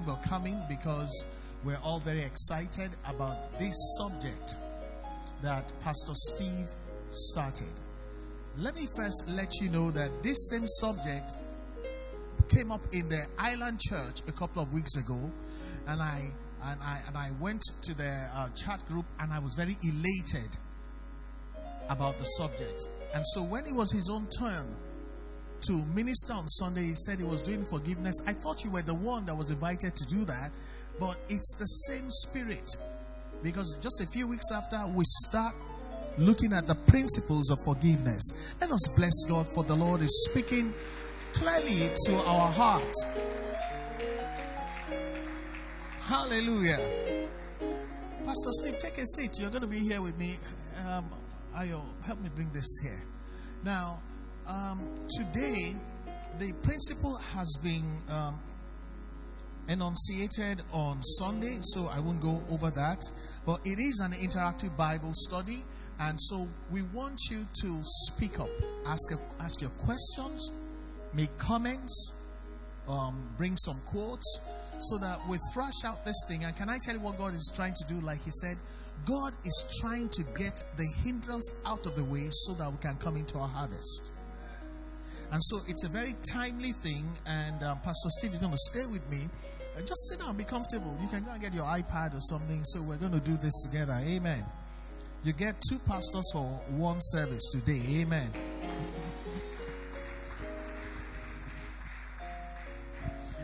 time we're coming because we're all very excited about this subject that Pastor Steve started. Let me first let you know that this same subject came up in the Island Church a couple of weeks ago, and I and I and I went to the uh, chat group and I was very elated about the subject. And so when it was his own turn to minister on Sunday, he said he was doing forgiveness. I thought you were the one that was invited to do that, but it's the same spirit. Because just a few weeks after, we start looking at the principles of forgiveness. Let us bless God for the Lord is speaking clearly to our hearts. Hallelujah. Pastor Steve, take a seat. You're going to be here with me. Um, Ayo, help me bring this here. Now, um, today, the principle has been um, enunciated on Sunday, so I won't go over that. But it is an interactive Bible study, and so we want you to speak up, ask, a, ask your questions, make comments, um, bring some quotes, so that we thrash out this thing. And can I tell you what God is trying to do? Like He said, God is trying to get the hindrance out of the way so that we can come into our harvest. And so it's a very timely thing, and um, Pastor Steve is going to stay with me. Uh, just sit down, be comfortable. You can go and get your iPad or something. So we're going to do this together. Amen. You get two pastors for one service today. Amen.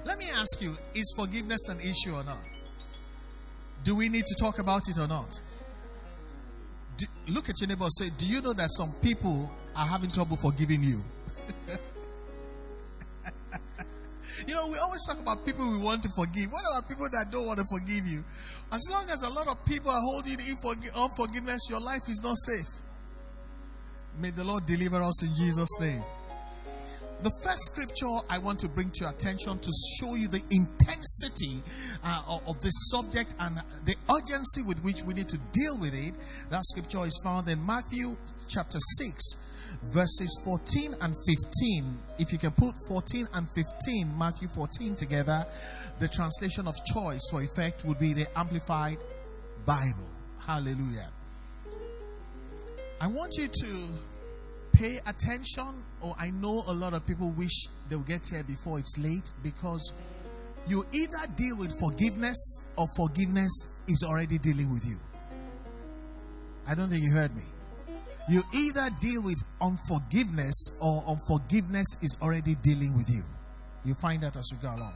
Let me ask you is forgiveness an issue or not? Do we need to talk about it or not? Do, look at your neighbor and say, Do you know that some people are having trouble forgiving you? you know, we always talk about people we want to forgive. What about people that don't want to forgive you? As long as a lot of people are holding in unforgiveness, your life is not safe. May the Lord deliver us in Jesus' name. The first scripture I want to bring to your attention to show you the intensity uh, of, this subject and the urgency with which we need to deal with it. That scripture is found in Matthew chapter 6, verses 14 and 15. If you can put 14 and 15, Matthew 14 together, the translation of choice for effect would be the Amplified Bible. Hallelujah. I want you to pay attention, or I know a lot of people wish they'll get here before it's late because you either deal with forgiveness or forgiveness is already dealing with you. I don't think you heard me. You either deal with unforgiveness or unforgiveness is already dealing with you. You find that as you go along.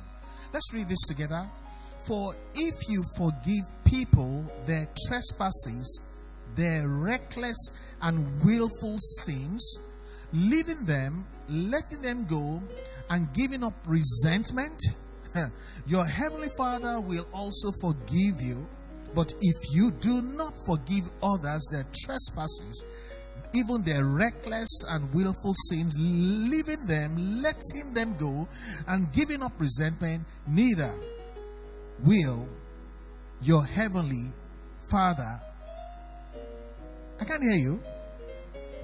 Let's read this together. For if you forgive people their trespasses, their reckless and willful sins, leaving them, letting them go, and giving up resentment, your heavenly Father will also forgive you. But if you do not forgive others their trespasses, even their reckless and willful sins, leaving them, letting them go, and giving up resentment, neither will your heavenly Father I can't hear you.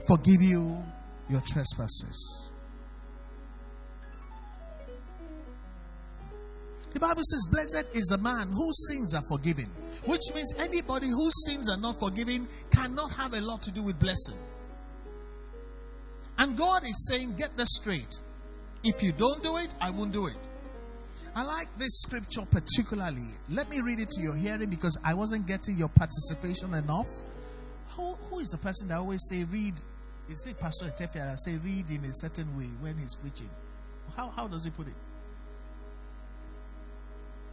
Forgive you your trespasses. The Bible says, Blessed is the man whose sins are forgiven. Which means anybody whose sins are not forgiven cannot have a lot to do with blessing. And God is saying, Get this straight. If you don't do it, I won't do it. I like this scripture particularly. Let me read it to your hearing because I wasn't getting your participation enough. Who, who is the person that always say read? Is it Pastor Etefia that say read in a certain way when he's preaching? How, how does he put it?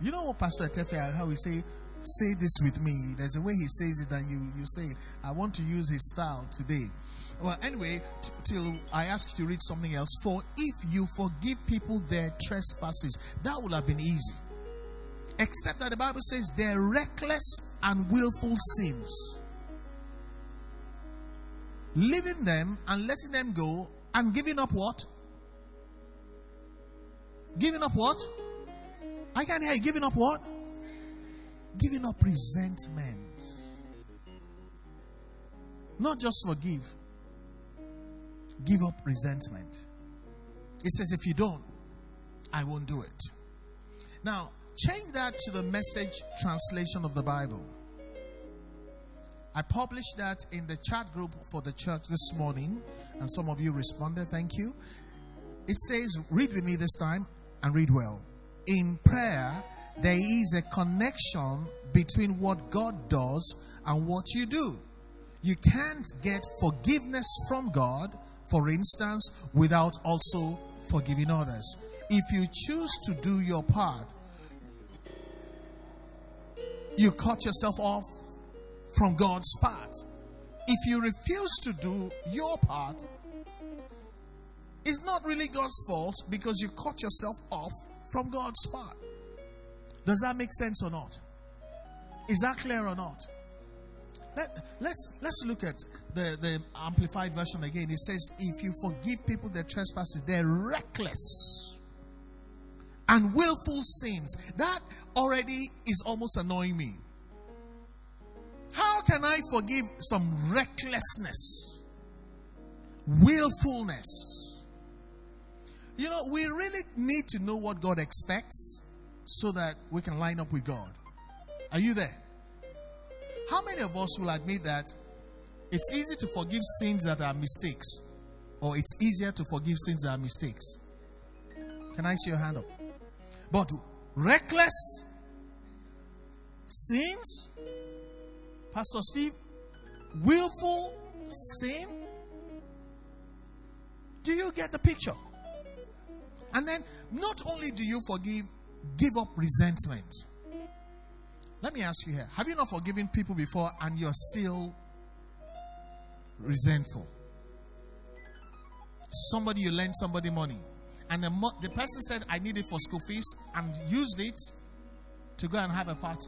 You know what Pastor Etefia, how he say, say this with me. There's a way he says it and you, you say it. I want to use his style today. Well, anyway, t- till I ask you to read something else. For if you forgive people their trespasses, that would have been easy. Except that the Bible says their reckless and willful sins leaving them and letting them go and giving up what? Giving up what? I can't hear you. Giving up what? Giving up resentment. Not just forgive, give up resentment. It says, if you don't, I won't do it. Now, change that to the message translation of the Bible. I published that in the chat group for the church this morning, and some of you responded. Thank you. It says, read with me this time and read well. In prayer, there is a connection between what God does and what you do. You can't get forgiveness from God, for instance, without also forgiving others. If you choose to do your part, you cut yourself off from God's part. If you refuse to do your part, it's not really God's fault because you cut yourself off from God's part. Does that make sense or not? Is that clear or not? Let, let's let's look at the, the amplified version again. It says, if you forgive people their trespasses, they're reckless and willful sins. That already is almost annoying me. How can I forgive some recklessness, willfulness? You know, we really need to know what God expects so that we can line up with God. Are you there? How many of us will admit that it's easy to forgive sins that are mistakes, or it's easier to forgive sins that are mistakes? Can I see your hand up? But reckless sins, Pastor Steve, willful sin. Do you get the picture? And then, not only do you forgive, give up resentment. Let me ask you here have you not forgiven people before and you're still resentful? Somebody, you lend somebody money, and the, mo- the person said, I need it for school fees, and used it to go and have a party.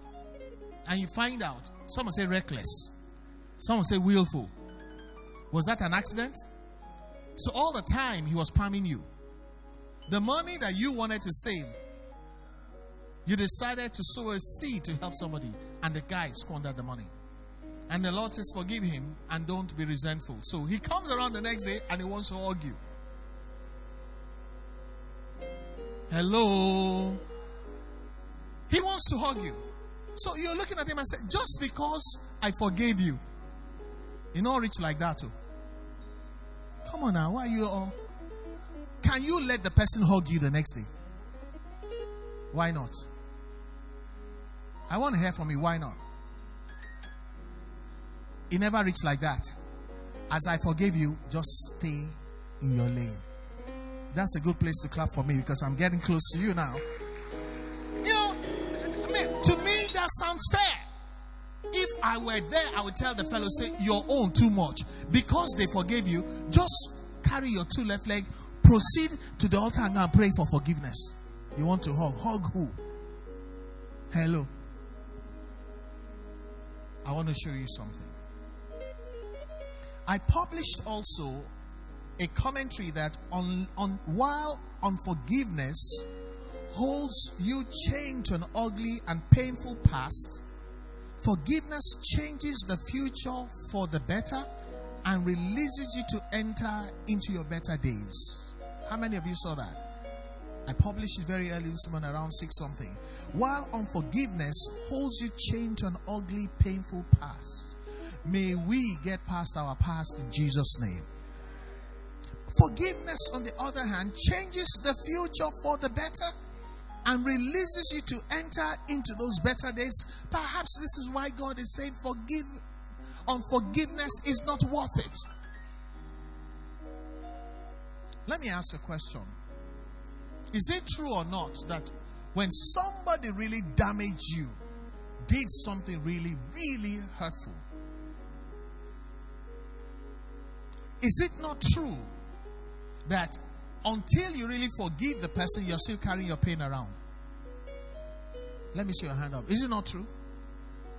And you find out, someone say reckless, someone say willful. Was that an accident? So all the time he was palming you. The money that you wanted to save, you decided to sow a seed to help somebody, and the guy squandered the money. And the Lord says, Forgive him and don't be resentful. So he comes around the next day and he wants to argue. Hello? He wants to hug you. So you're looking at him and say, Just because I forgave you, you know, rich like that too. Come on now, why are you all? Can you let the person hug you the next day? Why not? I want to hear from you. Why not? It never reached like that. As I forgive you, just stay in your lane. That's a good place to clap for me because I'm getting close to you now. You know, I mean, to me, that sounds fair. If I were there, I would tell the fellow, say, Your own too much. Because they forgave you, just carry your two left leg, proceed to the altar and pray for forgiveness. You want to hug? Hug who? Hello. I want to show you something. I published also a commentary that on, on while unforgiveness holds you chained to an ugly and painful past, forgiveness changes the future for the better and releases you to enter into your better days. How many of you saw that? I published it very early this morning, around six something. While unforgiveness holds you chained to an ugly, painful past, may we get past our past in Jesus' name. Forgiveness, on the other hand, changes the future for the better and releases you to enter into those better days. Perhaps this is why God is saying, Forgive, unforgiveness is not worth it. Let me ask a question is it true or not that when somebody really damaged you, did something really, really hurtful, is it not true that until you really forgive the person, you're still carrying your pain around? Let me see your hand up. Is it not true?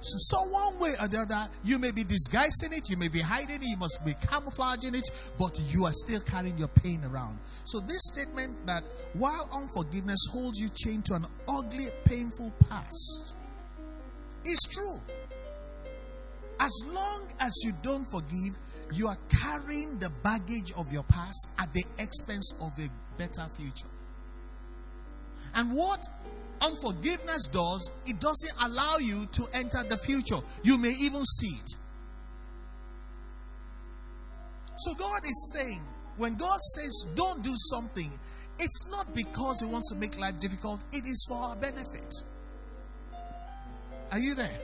So, one way or the other, you may be disguising it, you may be hiding it, you must be camouflaging it, but you are still carrying your pain around. So, this statement that while unforgiveness holds you chained to an ugly, painful past is true. As long as you don't forgive, you are carrying the baggage of your past at the expense of a better future. And what unforgiveness does, it doesn't allow you to enter the future. You may even see it. So God is saying, when God says don't do something, it's not because He wants to make life difficult, it is for our benefit. Are you there?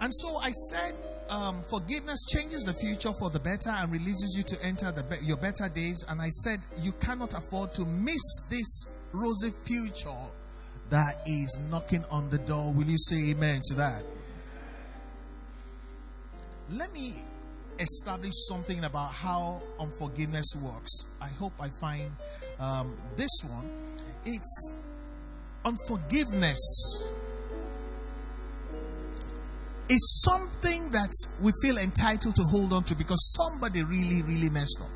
And so I said, um, forgiveness changes the future for the better and releases you to enter the be- your better days. And I said, you cannot afford to miss this rosy future that is knocking on the door. Will you say amen to that? Let me establish something about how unforgiveness works. I hope I find um, this one. It's unforgiveness is something that we feel entitled to hold on to because somebody really, really messed up.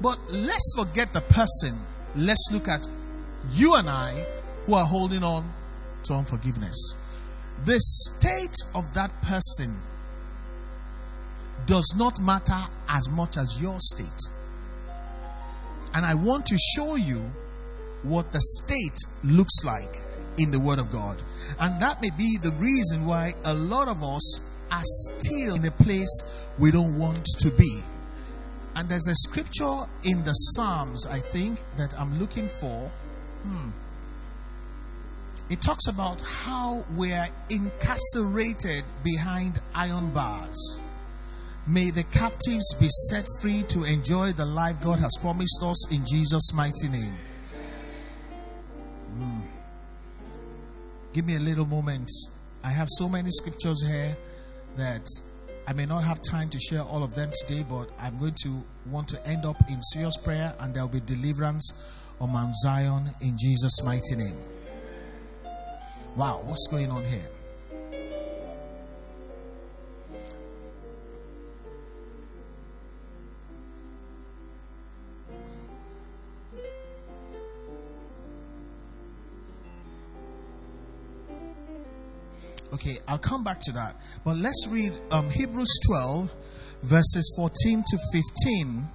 But let's forget the person. Let's look at you and I who are holding on to unforgiveness. The state of that person does not matter as much as your state. And I want to show you what the state looks like in the Word of God. And that may be the reason why a lot of us are still in a place we don't want to be. And there's a scripture in the Psalms, I think, that I'm looking for. Hmm. It talks about how we're incarcerated behind iron bars. May the captives be set free to enjoy the life God has promised us in Jesus' mighty name. Hmm. Give me a little moment. I have so many scriptures here that I may not have time to share all of them today, but I'm going to want to end up in serious prayer and there will be deliverance on Mount Zion in Jesus' mighty name. Wow, what's going on here? Okay, I'll come back to that. But let's read um, Hebrews 12, verses 14 to 15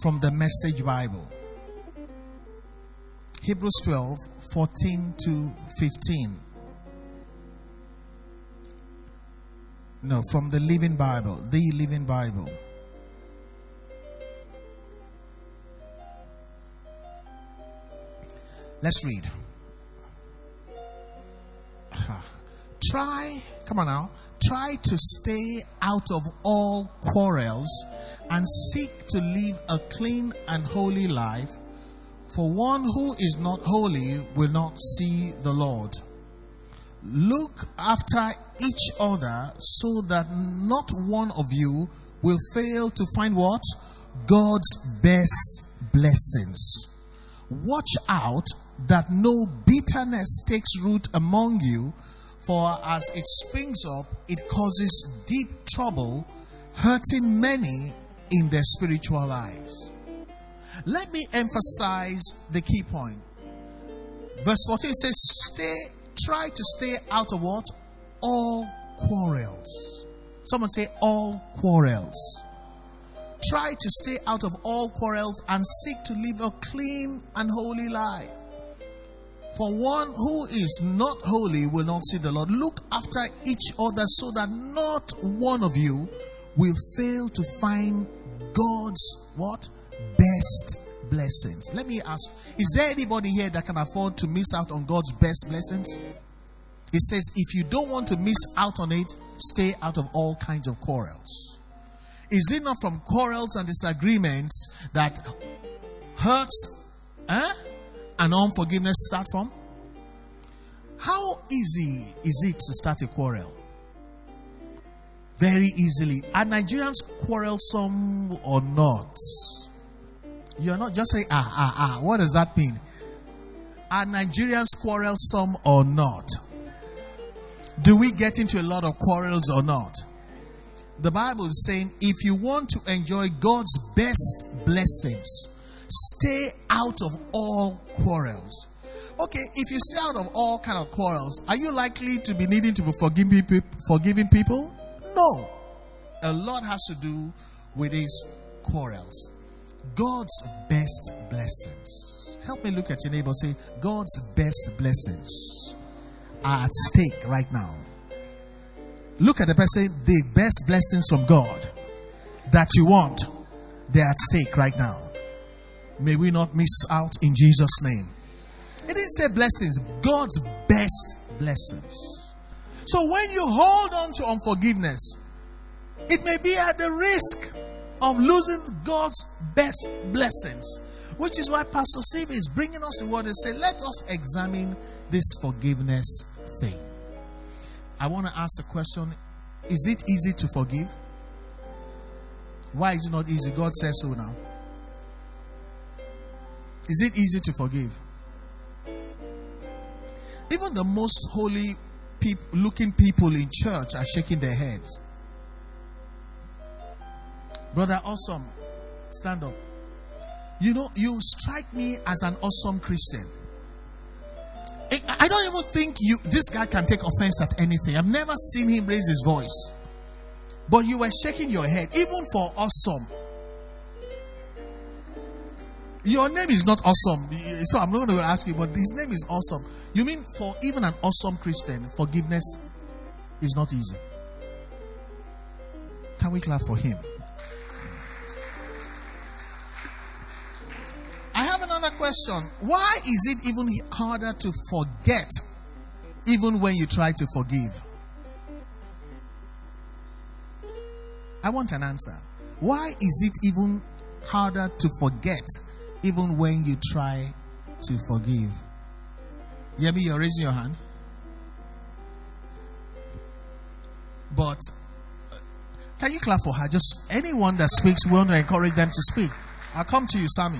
from the Message Bible. Hebrews 12, 14 to 15. No, from the Living Bible. The Living Bible. Let's read. Try, come on now, try to stay out of all quarrels and seek to live a clean and holy life. For one who is not holy will not see the Lord. Look after each other so that not one of you will fail to find what? God's best blessings. Watch out that no bitterness takes root among you for as it springs up, it causes deep trouble, hurting many in their spiritual lives. Let me emphasize the key point. Verse 14 says, Stay, try to stay out of what? All quarrels. Someone say, All quarrels. Try to stay out of all quarrels and seek to live a clean and holy life. For one who is not holy will not see the Lord. Look after each other so that not one of you will fail to find God's what? Best blessings. Let me ask, is there anybody here that can afford to miss out on God's best blessings? It says if you don't want to miss out on it, stay out of all kinds of quarrels. Is it not from quarrels and disagreements that hurts eh? And unforgiveness start from? How easy is it to start a quarrel? Very easily. Are Nigerians quarrelsome or not? You're not just saying, ah, ah, ah. What does that mean? Are Nigerians quarrelsome or not? Do we get into a lot of quarrels or not? The Bible is saying if you want to enjoy God's best blessings, Stay out of all quarrels. Okay, if you stay out of all kind of quarrels, are you likely to be needing to be forgiving people? No. A lot has to do with these quarrels. God's best blessings. Help me look at your neighbor. Say, God's best blessings are at stake right now. Look at the person, the best blessings from God that you want, they're at stake right now. May we not miss out in Jesus' name. It didn't say blessings, God's best blessings. So when you hold on to unforgiveness, it may be at the risk of losing God's best blessings. Which is why Pastor Steve is bringing us the word and say, let us examine this forgiveness thing. I want to ask a question Is it easy to forgive? Why is it not easy? God says so now. Is it easy to forgive? Even the most holy peop- looking people in church are shaking their heads. Brother, awesome. Stand up. You know, you strike me as an awesome Christian. I don't even think you this guy can take offense at anything. I've never seen him raise his voice. But you were shaking your head, even for awesome. Your name is not awesome. So I'm not going to ask you, but his name is awesome. You mean for even an awesome Christian, forgiveness is not easy? Can we clap for him? I have another question. Why is it even harder to forget even when you try to forgive? I want an answer. Why is it even harder to forget even when you try to forgive? Yemi, you're raising your hand. But can you clap for her? Just anyone that speaks, we want to encourage them to speak. I'll come to you, Sammy.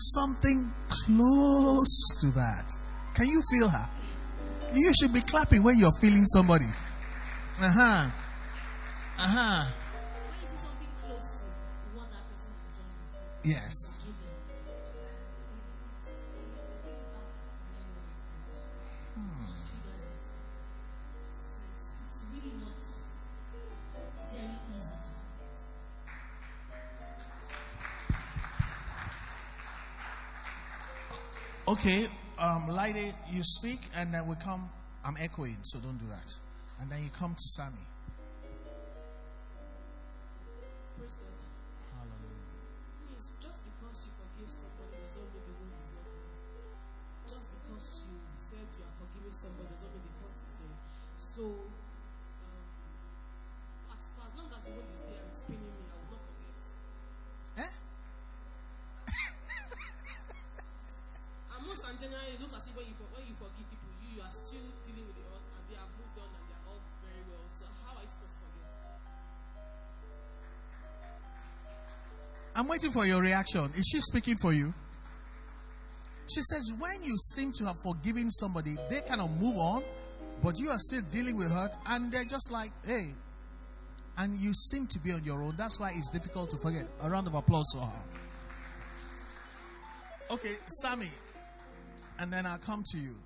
Something close to that. Can you feel her? You should be clapping when you're feeling somebody. Uh huh. Uh huh. Yes. Okay, um, Lady, you speak, and then we come. I'm echoing, so don't do that. And then you come to Sammy. Waiting for your reaction. Is she speaking for you? She says, when you seem to have forgiven somebody, they cannot move on, but you are still dealing with hurt, and they're just like, hey. And you seem to be on your own. That's why it's difficult to forget. A round of applause for her. Okay, Sammy. And then I'll come to you.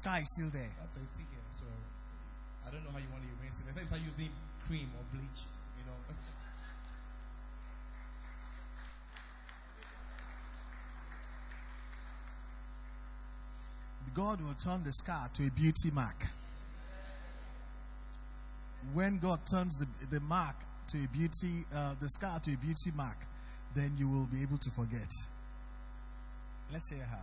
Scar is still there. That's what I see here. So I don't know how you want to erase it. Except start using cream or bleach, you know. God will turn the scar to a beauty mark. When God turns the, the mark to a beauty, uh, the scar to a beauty mark, then you will be able to forget. Let's hear her.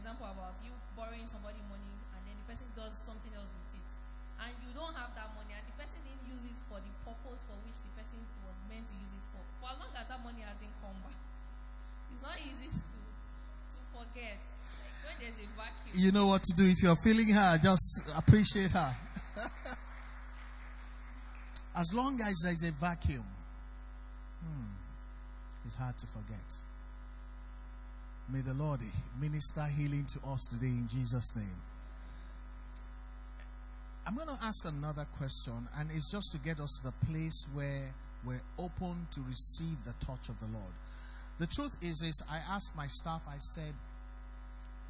example don't have that money and the person didn't use it for the purpose for which the person was meant to use it for, for as long as that money hasn't come back, it's not easy to to forget. When there's a vacuum. You know what to do. If you're feeling her, just appreciate her. as long as there's a vacuum, hmm, it's hard to forget. May the Lord minister healing to us today in Jesus' name. I'm going to ask another question, and it's just to get us to the place where we're open to receive the touch of the Lord. The truth is, is I asked my staff, I said,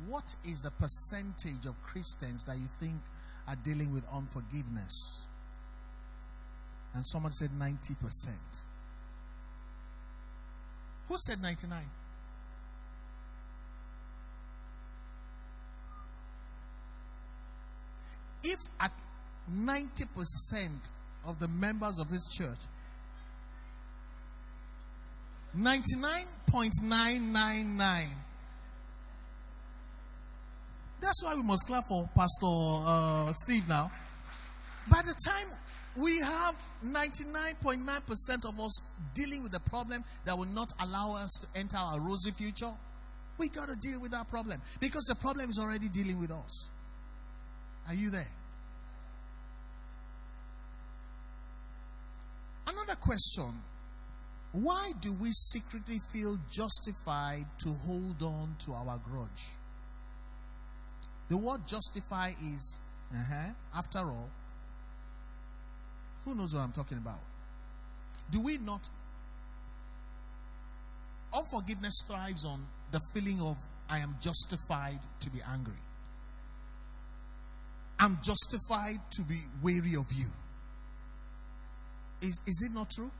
what is the percentage of Christians that you think are dealing with unforgiveness? And someone said 90%. Who said 99? If at 90% of the members of this church, 99.999 that's why we must clap for Pastor uh, Steve now. By the time we have 99.9% of us dealing with the problem that will not allow us to enter our rosy future, we got to deal with that problem because the problem is already dealing with us. Are you there? Another question Why do we secretly feel justified to hold on to our grudge? The word justify is, uh-huh, after all, who knows what I'm talking about? Do we not? Unforgiveness thrives on the feeling of, I am justified to be angry. I'm justified to be weary of you. Is, is it not true?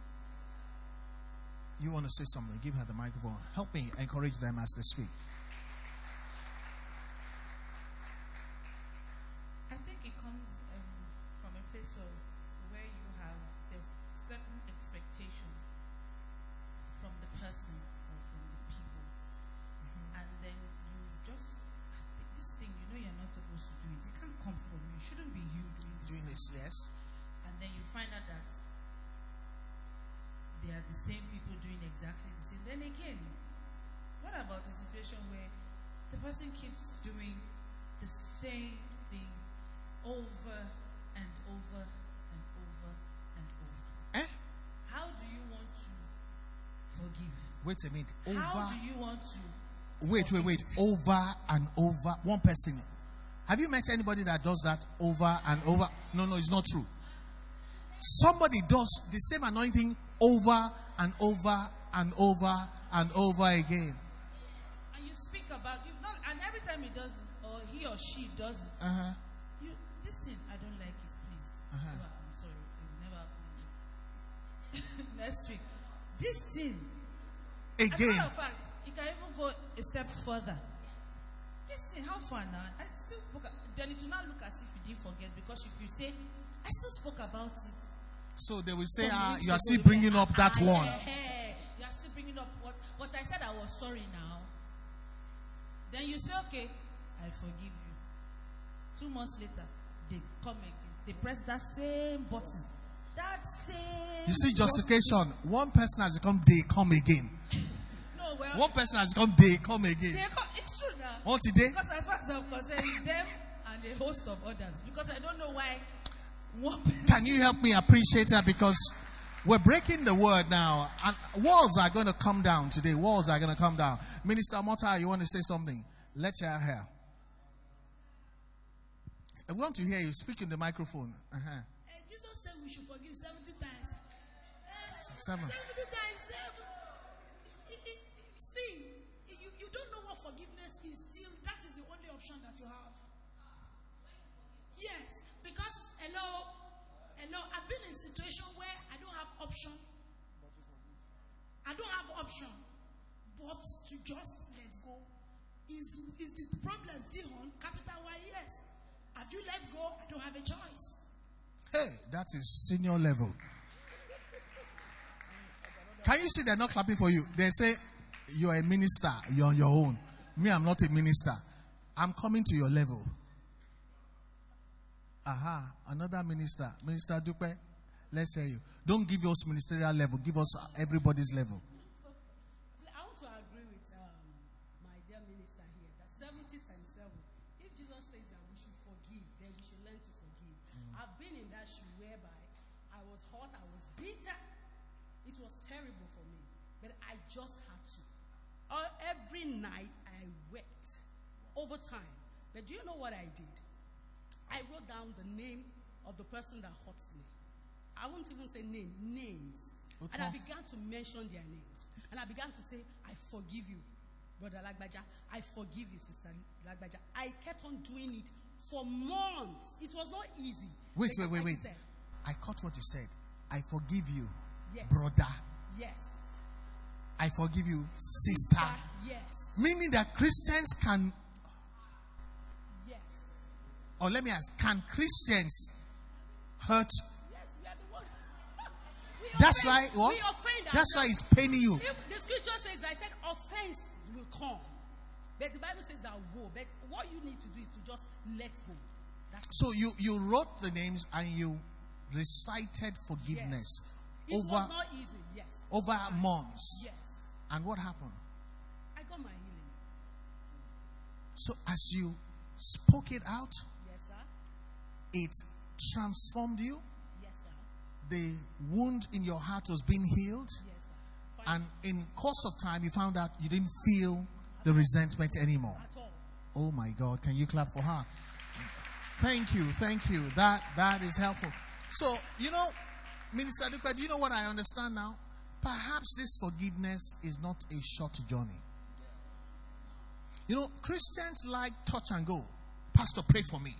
You want to say something? Give her the microphone. Help me encourage them as they speak. I think it comes um, from a place of where you have there's certain expectation from the person or from the people, and then you just "I think this thing you know you're not supposed to do it. It can't come from you. It shouldn't be you doing this. Doing this, yes? And then you find out that they are the same people doing exactly the same. Then again, what about a situation where the person keeps doing the same thing over and over and over and over? Eh? How do you want to forgive? Wait a minute. How do you want to? Wait, wait, wait. Over and over. One person. Have you met anybody that does that over and over? No, no, it's not true. Somebody does the same anointing over and over and over and over again. And you speak about you not, and every time he does it, or he or she does it, Uh huh. You, this thing, I don't like it, please. Uh-huh. I'm sorry, never. Next week. This thing, as a fact, you can even go a step further. This thing, how far now? I still spoke, then it will not look as if you didn't forget because if you say, I still spoke about it. So they will say, ah, you are still bringing up that "Ah, one. eh, You are still bringing up what, what I said I was sorry now. Then you say, okay, I forgive you. Two months later, they come again. They press that same button. You see, justification. One person has become they come again. No, well, One person has become they come again. they come, it's true now. What today? Because as far as I'm concerned, them and a host of others. Because I don't know why one person. Can you help me appreciate that? Because we're breaking the word now. And walls are going to come down today. Walls are going to come down. Minister Mota, you want to say something? Let's hear her. I want to hear you. Speak in the microphone. Uh-huh. Seven. 70 times seven. See, you, you don't know what forgiveness is still. That is the only option that you have. Yes, because, hello, hello, I've been in a situation where I don't have option. I don't have option. But to just let go. Is, is the problem still on? Capital Y, yes. Have you let go? I don't have a choice. Hey, that is senior level. Can you see they're not clapping for you? They say you're a minister, you're on your own. Me, I'm not a minister. I'm coming to your level. aha, another minister, Minister Dupe, let's hear you. Don't give us ministerial level, give us everybody's level. Over time. But do you know what I did? I wrote down the name of the person that hurts me. I won't even say name, names. And I began to mention their names. And I began to say, I forgive you, Brother Lagbaja. I forgive you, Sister Lagbaja. I kept on doing it for months. It was not easy. Wait, wait, wait, wait. said, I caught what you said. I forgive you, Yes. brother. yes. I forgive you, sister. Yes. Meaning that Christians can. Or let me ask, can Christians hurt? Yes, we are the one. That's why what? We offend That's why it's paining you. If the scripture says, I said, offense will come. But the Bible says that woe. But what you need to do is to just let go. That's So you you wrote the names and you recited forgiveness It over not easy, yes. over months. Yes. And what happened? I got my healing. So as you spoke it out, Yes. It transformed you. Yes, sir. The wound in your heart was being healed. Yes, sir. And in course of time, you found out you didn't feel the resentment anymore. At all. Oh my God! Can you clap for her? Thank you, thank you. That that is helpful. So you know, Minister Dupe, do you know what I understand now? Perhaps this forgiveness is not a short journey. You know, Christians like touch and go. Pastor, pray for me.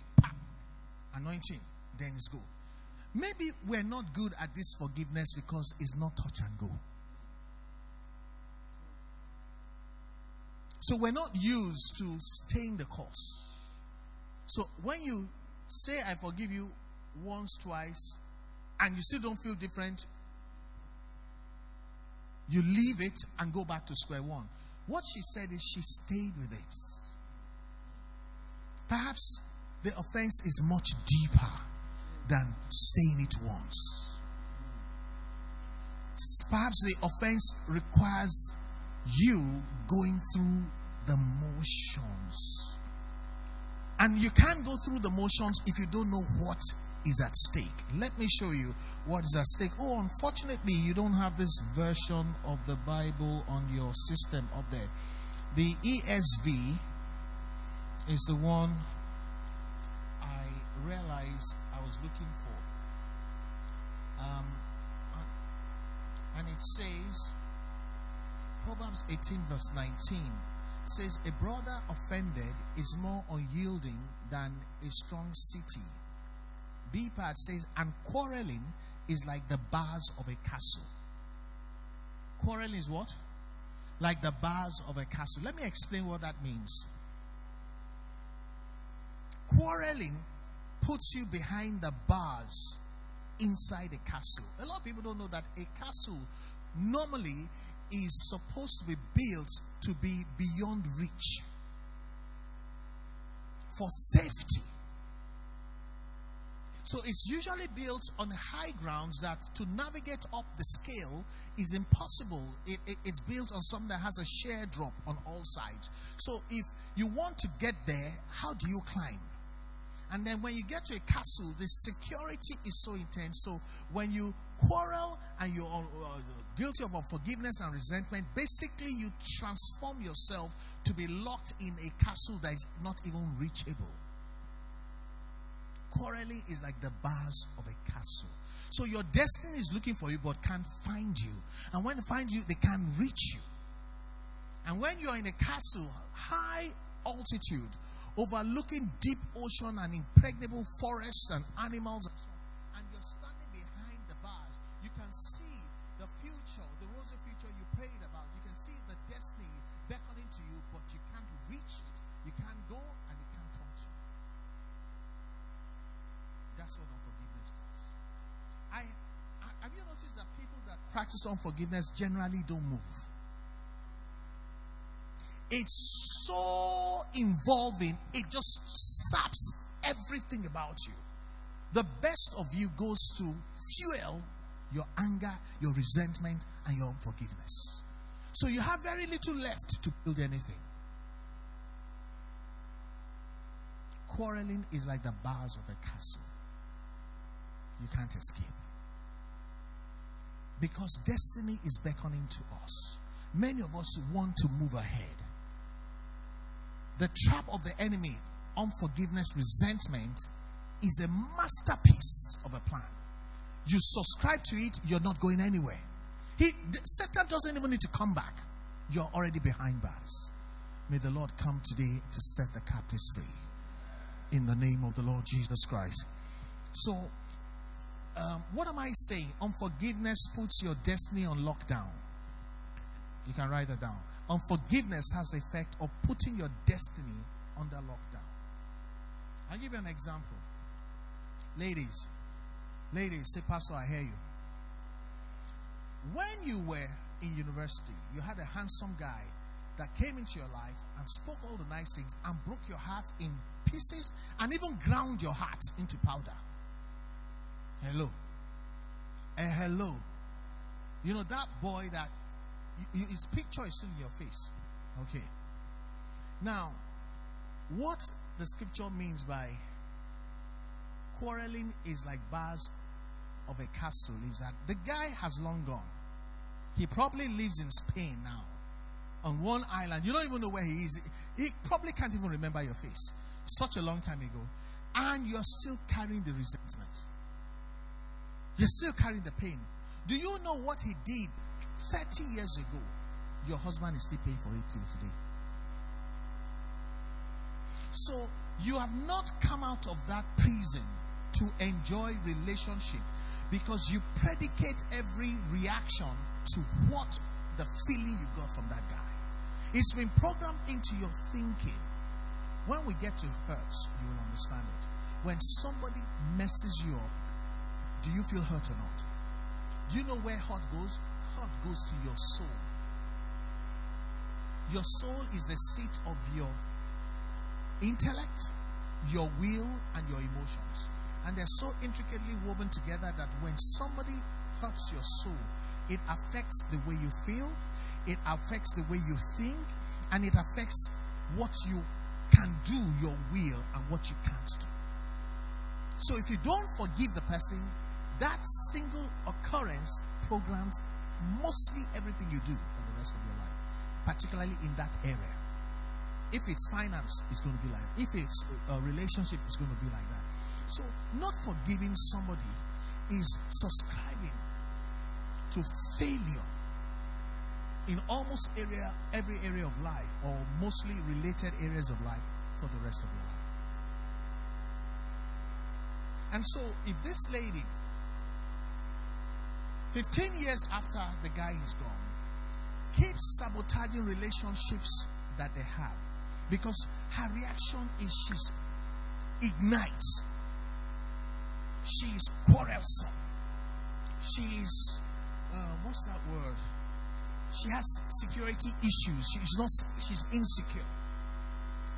Anointing, then it's go. Maybe we're not good at this forgiveness because it's not touch and go. So we're not used to staying the course. So when you say, I forgive you once, twice, and you still don't feel different, you leave it and go back to square one. What she said is she stayed with it. Perhaps the offense is much deeper than saying it once. Perhaps the offense requires you going through the motions. And you can't go through the motions if you don't know what is at stake. Let me show you what is at stake. Oh, unfortunately, you don't have this version of the Bible on your system up there. The ESV is the one I realized I was looking for. Um, and it says, Proverbs 18, verse 19 says, A brother offended is more unyielding than a strong city. B part says, And quarreling is like the bars of a castle. Quarreling is what? Like the bars of a castle. Let me explain what that means. Quarreling puts you behind the bars inside a castle. A lot of people don't know that a castle normally is supposed to be built to be beyond reach for safety. So it's usually built on high grounds that to navigate up the scale is impossible. It, it- it's built on something that has a sheer drop on all sides. So if you want to get there, how do you climb? And then when you get to a castle, the security is so intense. So when you quarrel and you're uh, guilty of unforgiveness and resentment, basically you transform yourself to be locked in a castle that is not even reachable. Quarreling is like the bars of a castle. So your destiny is looking for you but can't find you. And when they find you, they can't reach you. And when you're in a castle, high altitude, overlooking deep ocean and impregnable forests and animals, and, you're standing behind the bars, you can see the future, the rosy future you prayed about. You can see the destiny beckoning to you, but you can't reach it. You can't go and it can't come to you. That's what unforgiveness does. I, I have you noticed that people that practice unforgiveness generally don't move. It's so involving, it just saps everything about you. the best of you goes to fuel your anger, your resentment, and your unforgiveness. So you have very little left to build anything. Quarreling is like the bars of a castle. You can't escape. Because destiny is beckoning to us. Many of us want to move ahead. The trap of the enemy, unforgiveness, resentment, is a masterpiece of a plan. You subscribe to it, you're not going anywhere. He, Satan doesn't even need to come back. You're already behind bars. May the Lord come today to set the captives free. In the name of the Lord Jesus Christ. So, um, what am I saying? Unforgiveness puts your destiny on lockdown. You can write that down. Unforgiveness has the effect of putting your destiny under lockdown. I'll give you an example. Ladies, ladies, say, Pastor, I hear you. When you were in university, you had a handsome guy that came into your life and spoke all the nice things and broke your heart in pieces and even ground your heart into powder. Hello. Uh, hello. You know that boy that his picture is still in your face. Okay. Now, what the scripture means by quarreling is like bars of a castle is that the guy has long gone. He probably lives in Spain now on one island. You don't even know where he is. He probably can't even remember your face. Such a long time ago. And you're still carrying the resentment. You're still carrying the pain. Do you know what he did 30 years ago? Your husband is still paying for it till today. So you have not come out of that prison to enjoy relationship because you predicate every reaction to what the feeling you got from that guy. It's been programmed into your thinking. When we get to hurts, you will understand it. When somebody messes you up, do you feel hurt or not? Do you know where hurt goes? Hurt goes to your soul. Your soul is the seat of your intellect, your will, and your emotions. And they're so intricately woven together that when somebody hurts your soul, it affects the way you feel, it affects the way you think, and it affects what you can do, your will, and what you can't do. So if you don't forgive the person, that single occurrence programs mostly everything you do for the rest of your life, particularly in that area. If it's finance, it's going to be like that. If it's a relationship, it's going to be like that. So, not forgiving somebody is subscribing to failure in almost area every area of life or mostly related areas of life for the rest of your life. And so if this lady 15 years after the guy is gone keeps sabotaging relationships that they have because her reaction is she's ignites she's quarrelsome she's uh, what's that word? She has security issues. She's not she's insecure.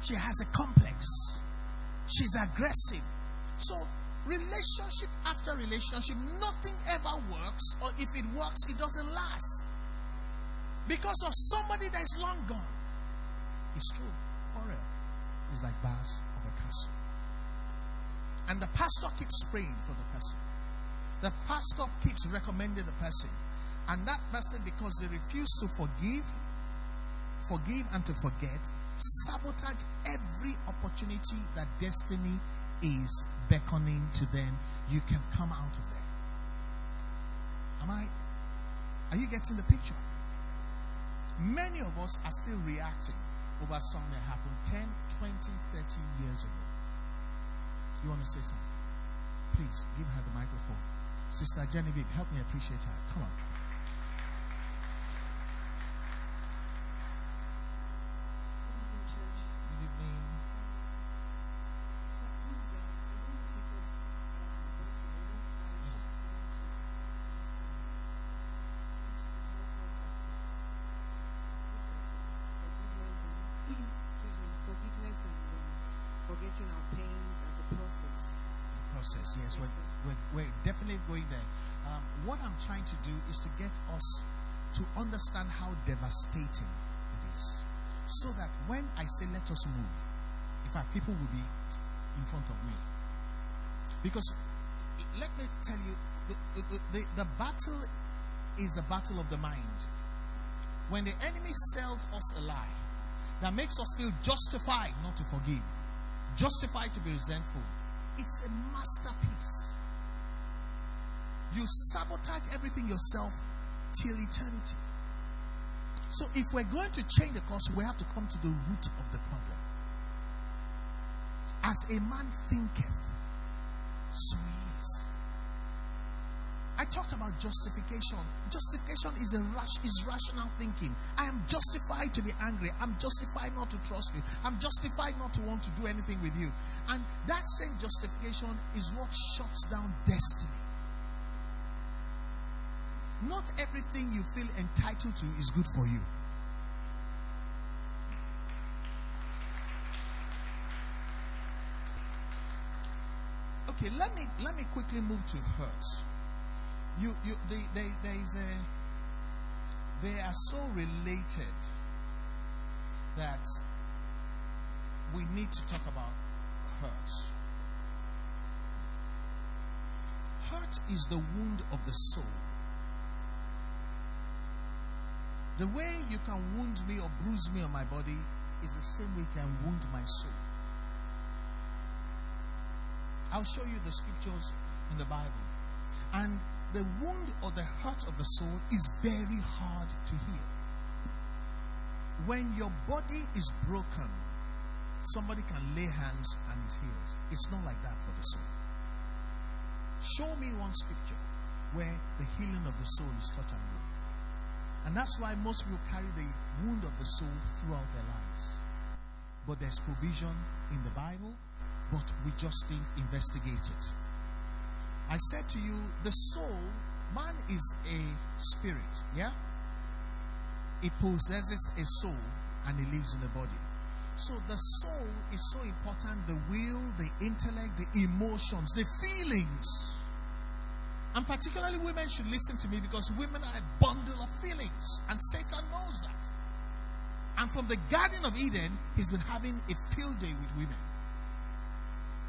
She has a complex. She's aggressive. So relationship after relationship nothing ever works or if it works it doesn't last. Because of somebody that is long gone. It's true. Horror is like bars of a castle. And the pastor keeps praying for the person. The pastor keeps recommending the person. And that person because they refuse to forgive forgive and to forget sabotage every opportunity that destiny is beckoning to them you can come out of there. Am i are you getting the picture? Many of us are still reacting over something that happened 10 20 30 years ago. You want to say something? Please give her the microphone. Sister genevieve help me appreciate her. Come on Good evening. Forgiveness and forgetting our pains as a process. The process. Yes, we're, we're, we're definitely going there. Um, what I'm trying to do is to get us to understand how devastating it is. So that when I say let us move, in fact, people will be in front of me. Because let me tell you, the, the, the, the battle is the battle of the mind. When the enemy sells us a lie that makes us feel justified not to forgive, justified to be resentful, it's a masterpiece. You sabotage everything yourself till eternity. So, if we're going to change the course, we have to come to the root of the problem. As a man thinketh, so he is. I talked about justification. Justification is a is rational thinking. I am justified to be angry. I'm justified not to trust you. I'm justified not to want to do anything with you. And that same justification is what shuts down destiny. Not everything you feel entitled to is good for you. Okay, let me let me quickly move to hurts. You you they, they there is a they are so related that we need to talk about hurts. Hurt is the wound of the soul. The way you can wound me or bruise me on my body is the same way you can wound my soul. I'll show you the scriptures in the Bible. And the wound or the hurt of the soul is very hard to heal. When your body is broken, somebody can lay hands and it's healed. It's not like that for the soul. Show me one scripture where the healing of the soul is touch and go. And that's why most people carry the wound of the soul throughout their lives. But there's provision in the Bible, but we just didn't investigate it. I said to you, the soul, man is a spirit, yeah? It possesses a soul and it lives in the body. So the soul is so important the will, the intellect, the emotions, the feelings. And particularly women should listen to me because women are a bundle of feelings. And Satan knows that. And from the Garden of Eden, he's been having a field day with women.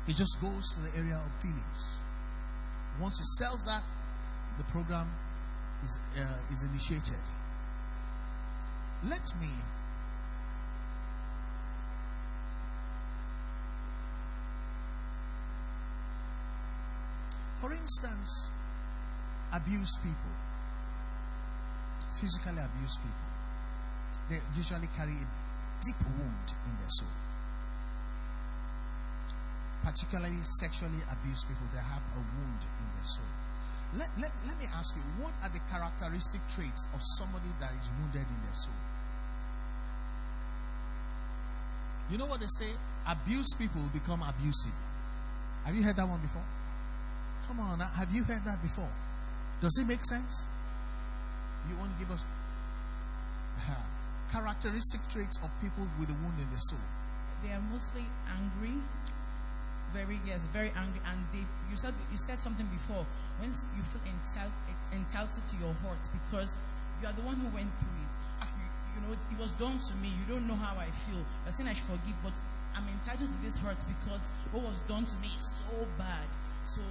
He just goes to the area of feelings. Once he sells that, the program is, uh, is initiated. Let me For instance, abused people, physically abused people, they usually carry a deep wound in their soul. Particularly sexually abused people, they have a wound in their soul. Let, let, let me ask you, what are the characteristic traits of somebody that is wounded in their soul? You know what they say? Abused people become abusive. Have you heard that one before? Come on, have you heard that before? Does it make sense? You want to give us uh, characteristic traits of people with a wound in the soul? They are mostly angry, very yes, very angry, and they. You said you said something before when you feel entitled, entitled to your hurt because you are the one who went through it. You, you know, it was done to me. You don't know how I feel. You're saying I should forgive, but I'm entitled to this hurt because what was done to me is so bad. So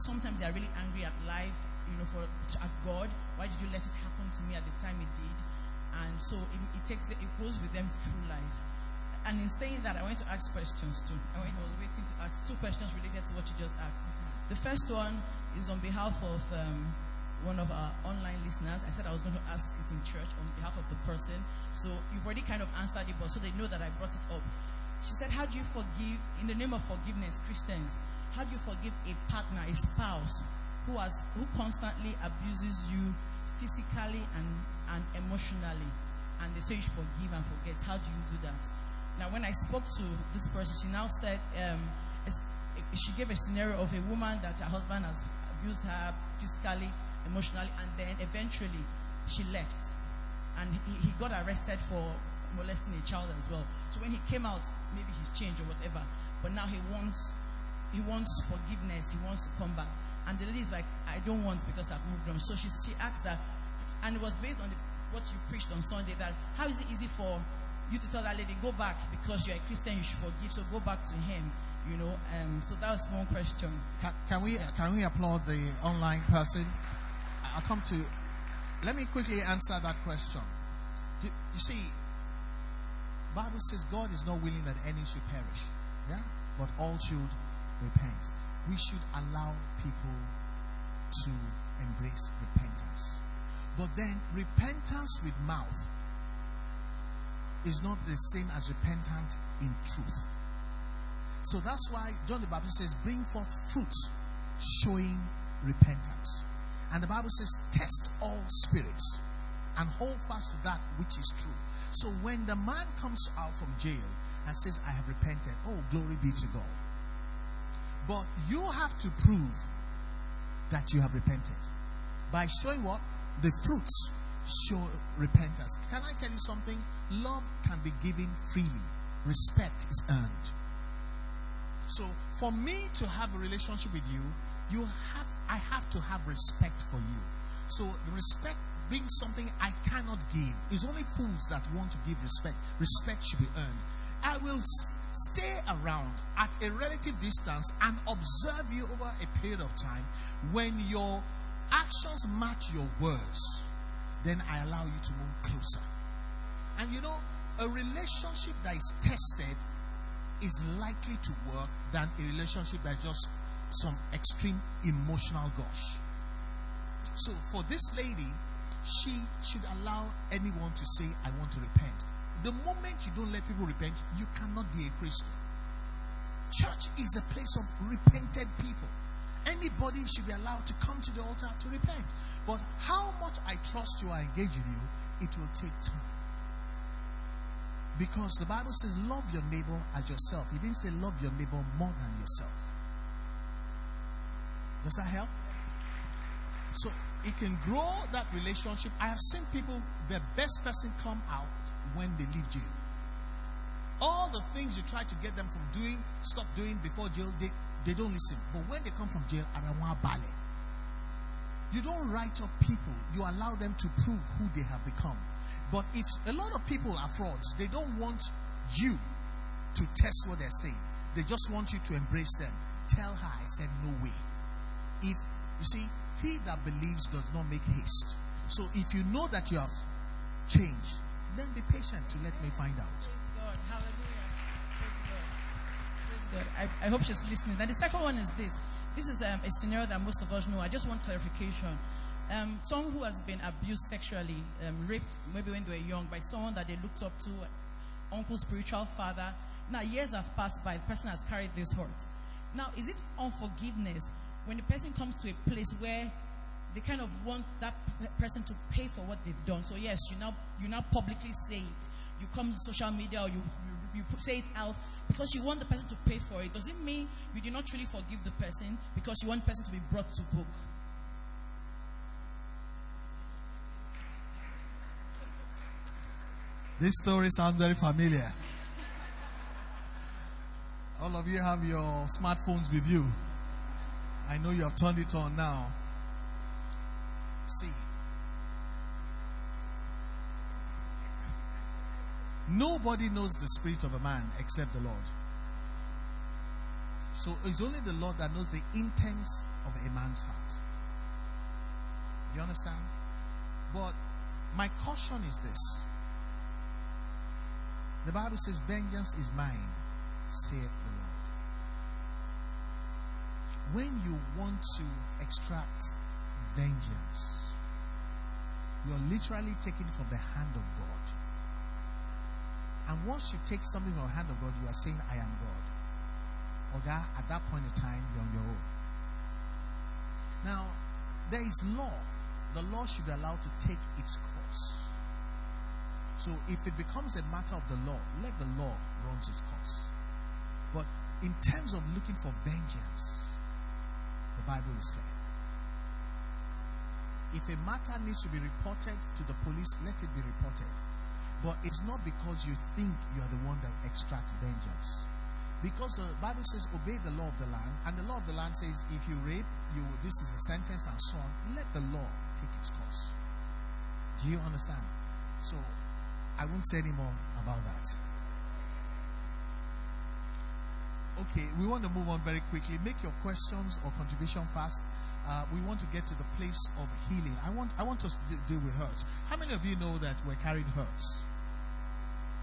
sometimes they are really angry at life, you know, for at God. Why did you let it happen to me at the time it did? And so it, it takes the, it goes with them through life. And in saying that, I want to ask questions too. I, was waiting to ask two questions related to what you just asked. The first one is on behalf of um, one of our online listeners. I said I was going to ask it in church on behalf of the person. So you've already kind of answered it, but so they know that I brought it up. She said, How do you forgive, in the name of forgiveness, Christians, how do you forgive a partner, a spouse, who, has, who constantly abuses you physically and, and emotionally? And they say you forgive and forget. How do you do that? Now, when I spoke to this person, she now said, um, she gave a scenario of a woman that her husband has abused her physically, emotionally, and then eventually she left. And he, he got arrested for molesting a child as well. So when he came out, maybe he's changed or whatever. But now he wants he wants forgiveness. He wants to come back. And the lady is like, I don't want because I've moved on. So she, she asked that, and it was based on the, what you preached on Sunday that how is it easy for you to tell that lady, go back because you're a Christian, you should forgive, so go back to him. You know, um, so that was one question. Can, can we can we applaud the online person? I- I'll come to. Let me quickly answer that question. Do, you see, Bible says God is not willing that any should perish, yeah, but all should repent. We should allow people to embrace repentance, but then repentance with mouth is not the same as repentant in truth. So that's why John the Baptist says, Bring forth fruits showing repentance. And the Bible says, Test all spirits and hold fast to that which is true. So when the man comes out from jail and says, I have repented, oh, glory be to God. But you have to prove that you have repented by showing what? The fruits show repentance. Can I tell you something? Love can be given freely, respect is earned. So for me to have a relationship with you, you have I have to have respect for you. So respect being something I cannot give. It's only fools that want to give respect. Respect should be earned. I will stay around at a relative distance and observe you over a period of time. When your actions match your words, then I allow you to move closer. And you know, a relationship that is tested is likely to work than a relationship that just some extreme emotional gush. So for this lady, she should allow anyone to say, I want to repent. The moment you don't let people repent, you cannot be a Christian. Church is a place of repented people. Anybody should be allowed to come to the altar to repent. But how much I trust you I engage with you, it will take time. Because the Bible says, love your neighbor as yourself. It didn't say love your neighbor more than yourself. Does that help? So it can grow that relationship. I have seen people, the best person come out when they leave jail. All the things you try to get them from doing, stop doing before jail, they, they don't listen. But when they come from jail, Arawa Bale. You don't write off people, you allow them to prove who they have become. But if a lot of people are frauds, they don't want you to test what they're saying. They just want you to embrace them. Tell her I said no way. If you see, he that believes does not make haste. So if you know that you have changed, then be patient to let me find out. God. Hallelujah. Praise God. Praise God. I, I hope she's listening. Now, the second one is this. This is um, a scenario that most of us know. I just want clarification. Um, someone who has been abused sexually, um, raped maybe when they were young by someone that they looked up to, uncle, spiritual father. Now, years have passed by, the person has carried this hurt. Now, is it unforgiveness when the person comes to a place where they kind of want that person to pay for what they've done? So, yes, you now, you now publicly say it. You come to social media or you, you, you say it out because you want the person to pay for it. doesn't mean you did not truly forgive the person because you want the person to be brought to book? This story sounds very familiar. All of you have your smartphones with you. I know you have turned it on now. See. Nobody knows the spirit of a man except the Lord. So it's only the Lord that knows the intents of a man's heart. You understand? But my caution is this. The Bible says, Vengeance is mine, saith the Lord. When you want to extract vengeance, you're literally taking from the hand of God. And once you take something from the hand of God, you are saying, I am God. Oga, at that point in time, you're on your own. Now, there is law. The law should be allowed to take its course. So if it becomes a matter of the law, let the law run its course. But in terms of looking for vengeance, the Bible is clear. If a matter needs to be reported to the police, let it be reported. But it's not because you think you are the one that extract vengeance. Because the Bible says, obey the law of the land, and the law of the land says, if you rape, you this is a sentence and so on. Let the law take its course. Do you understand? So, I won't say any more about that. Okay, we want to move on very quickly. Make your questions or contribution fast. Uh, we want to get to the place of healing. I want, I want us to deal with hurts. How many of you know that we're carrying hurts?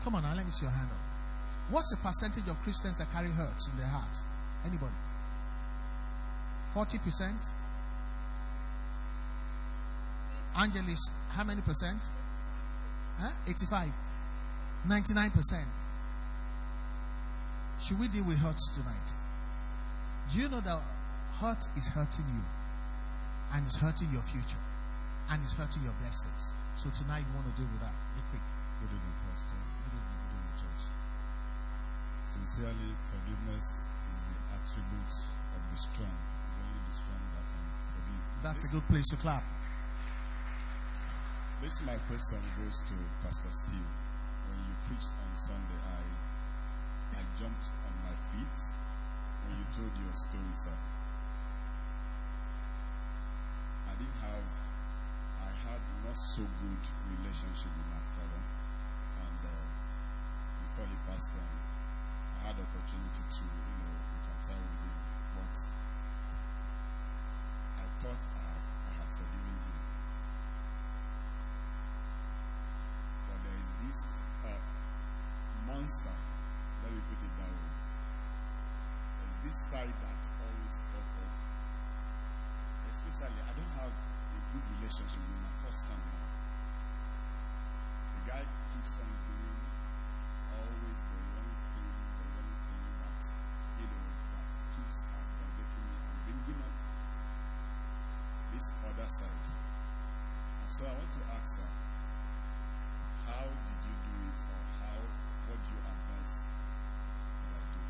Come on now, let me see your hand up. What's the percentage of Christians that carry hurts in their hearts? Anybody? 40%? Angelis, how many percent? Huh? 85. 99%. Should we deal with hurts tonight? Do you know that hurt is hurting you? And it's hurting your future. And it's hurting your blessings. So tonight you want to deal with that. Quick. Sincerely, forgiveness is the attribute of the strong. It's only the strong that can forgive. That's this, a good place to clap. This my question goes to Pastor Steve. When you preached on Sunday, I I jumped on my feet when you told your story, sir. I didn't have, I had not so good relationship with my father, and uh, before he passed on, I had opportunity to, you know, reconcile with him, but I thought I, have, I had forgiven him. But there is this uh, monster, let me put it that way. There's this side that always pop up. Especially, I don't have a good relationship with my first son. The guy keeps on doing always the wrong side. And so I want to ask her, how did you do it or how, what do you advise that I do?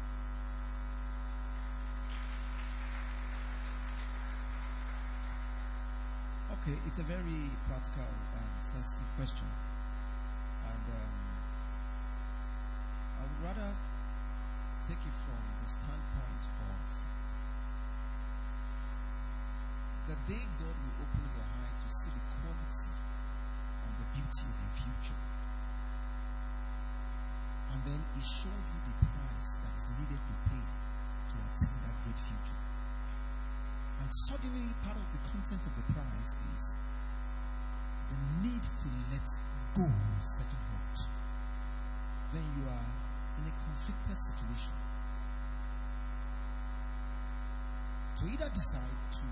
Okay, it's a very practical and sensitive question. And um, I would rather take it from the standpoint of the day God will open your eye to see the quality and the beauty of your future. And then He showed you the price that is needed to pay to attain that great future. And suddenly, part of the content of the prize is the need to let go certain hurt. Then you are in a conflicted situation. To either decide to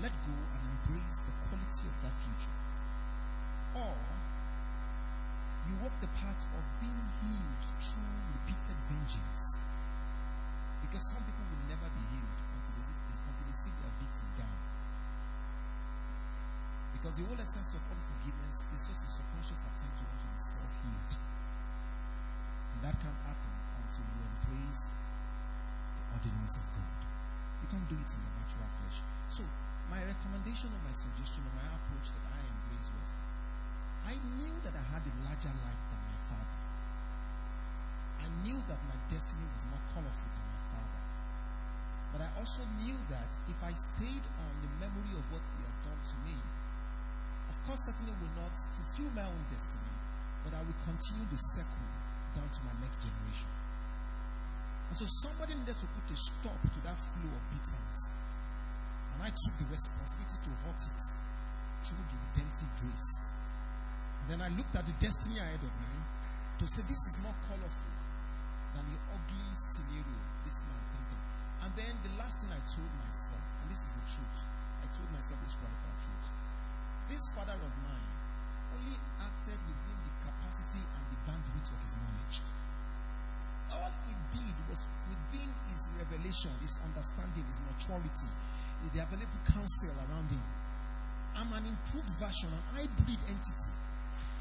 let go and embrace the quality of that future, or you walk the path of being healed through repeated vengeance. Because some people will never be healed until they, until they see their victim down. Because the whole essence of unforgiveness is just a subconscious attempt to want to be self healed. And that can't happen until you embrace the ordinance of God. You can't do it in your natural flesh. So, my recommendation or my suggestion or my approach that I embrace was I knew that I had a larger life than my father. I knew that my destiny was more colorful than my father. But I also knew that if I stayed on the memory of what he had done to me, of course, certainly will not fulfill my own destiny, but I will continue the circle down to my next generation. And so somebody needed to put a stop to that flow of bitterness. And I took the responsibility to halt it through the redemptive grace. Then I looked at the destiny ahead of me to say this is more colorful than the ugly scenario this man painted. And then the last thing I told myself, and this is the truth, I told myself this radical truth. This father of mine only acted within the capacity and the bandwidth of his knowledge. All he did was within his revelation, his understanding, his maturity, the available counsel around him. I'm an improved version, an hybrid entity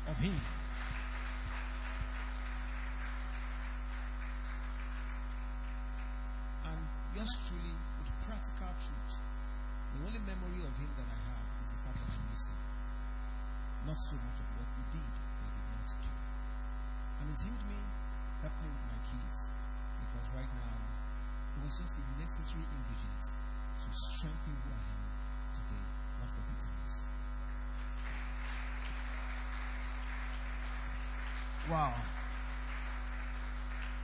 of him. And yours truly, with practical truth, the only memory of him that I have is the fact that I'm missing. Not so much of what he did or did not do. And he's healed me, helped me with my kids, because right now It was just a necessary ingredient to strengthen who I am today, not for bitterness. Wow.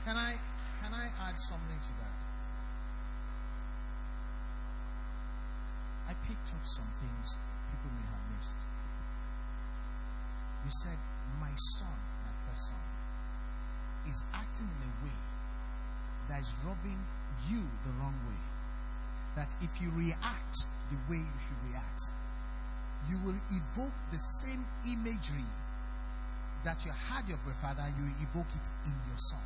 Can I can I add something to that? I picked up some things people may have missed. You said, My son, my first son, is acting in a way that is rubbing you the wrong way. That if you react the way you should react, you will evoke the same imagery that you had of your father, you evoke it in your son.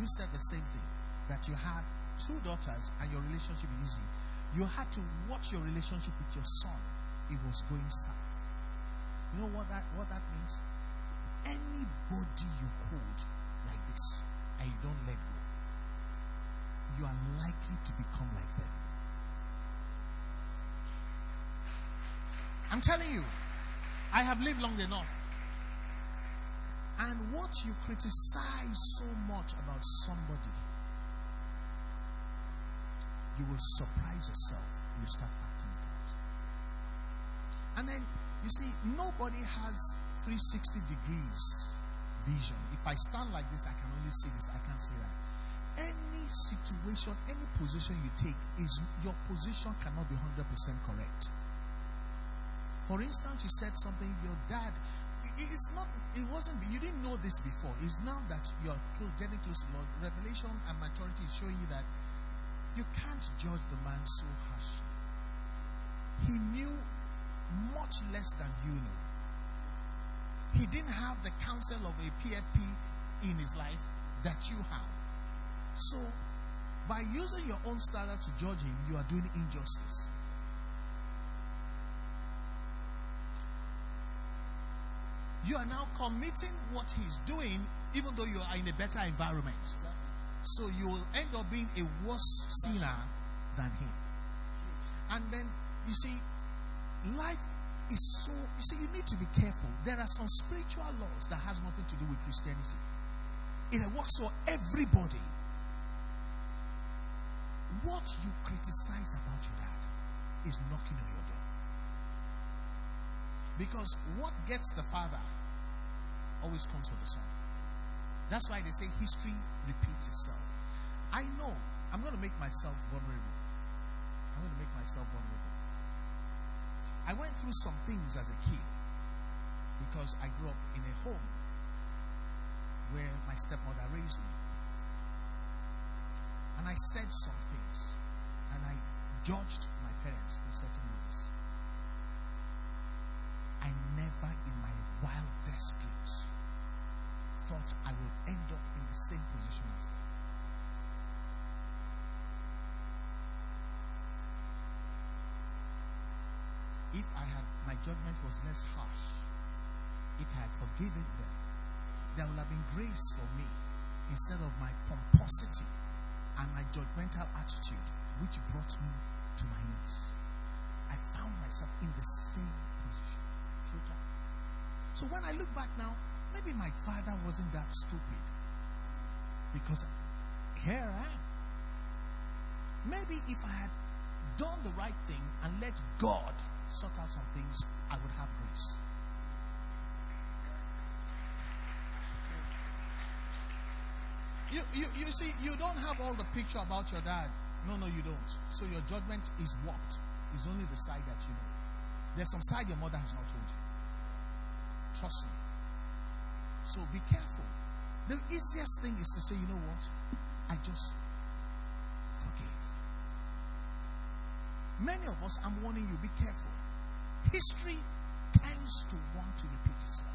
You said the same thing that you had two daughters and your relationship is easy. You had to watch your relationship with your son. It was going south. You know what that what that means? Anybody you hold like this and you don't let go, you are likely to become like them. I'm telling you, I have lived long enough. And what you criticize so much about somebody, you will surprise yourself. You start acting it out. And then, you see, nobody has 360 degrees vision. If I stand like this, I can only see this, I can't see that. Any situation, any position you take, is your position cannot be 100% correct. For instance, you said something, your dad, it's not, it wasn't, you didn't know this before. It's now that you're getting close to Lord. Revelation and maturity is showing you that you can't judge the man so harshly. He knew much less than you know. He didn't have the counsel of a PFP in his life that you have. So, by using your own standard to judge him, you are doing injustice. You are now committing what he's doing, even though you are in a better environment. So you will end up being a worse sinner than him. And then, you see, life is so, you see, you need to be careful. There are some spiritual laws that has nothing to do with Christianity. It works for everybody. What you criticize about your dad is knocking on your door. Because what gets the father always comes for the son. That's why they say history repeats itself. I know I'm going to make myself vulnerable. I'm going to make myself vulnerable. I went through some things as a kid because I grew up in a home where my stepmother raised me. And I said some things and I judged my parents in certain ways. I never in my wildest dreams thought I would end up in the same position as them. If I had, my judgment was less harsh, if I had forgiven them, there would have been grace for me instead of my pomposity and my judgmental attitude, which brought me to my knees. I found myself in the same position. So when I look back now, maybe my father wasn't that stupid because here I am. Maybe if I had done the right thing and let God sort out some things, I would have grace. You, you, you see, you don't have all the picture about your dad. No, no, you don't. So your judgment is warped. It's only the side that you know. There's some side your mother has not told you. Trust me. So be careful. The easiest thing is to say, you know what? I just forgive. Many of us, I'm warning you, be careful. History tends to want to repeat itself.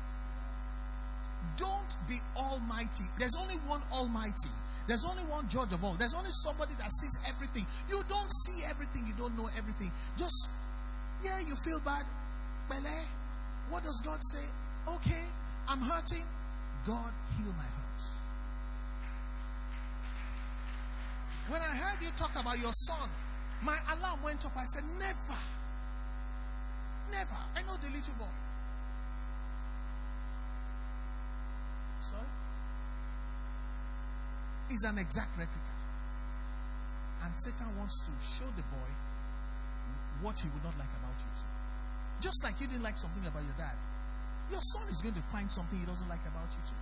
Don't be almighty. There's only one almighty. There's only one judge of all. There's only somebody that sees everything. You don't see everything. You don't know everything. Just, yeah, you feel bad. Bele, what does God say? Okay, I'm hurting. God, heal my hurts. When I heard you talk about your son, my alarm went up. I said, Never. Never. I know the little boy. Sorry? Is an exact replica. And Satan wants to show the boy what he would not like about you. Too. Just like you didn't like something about your dad. Your son is going to find something he doesn't like about you too.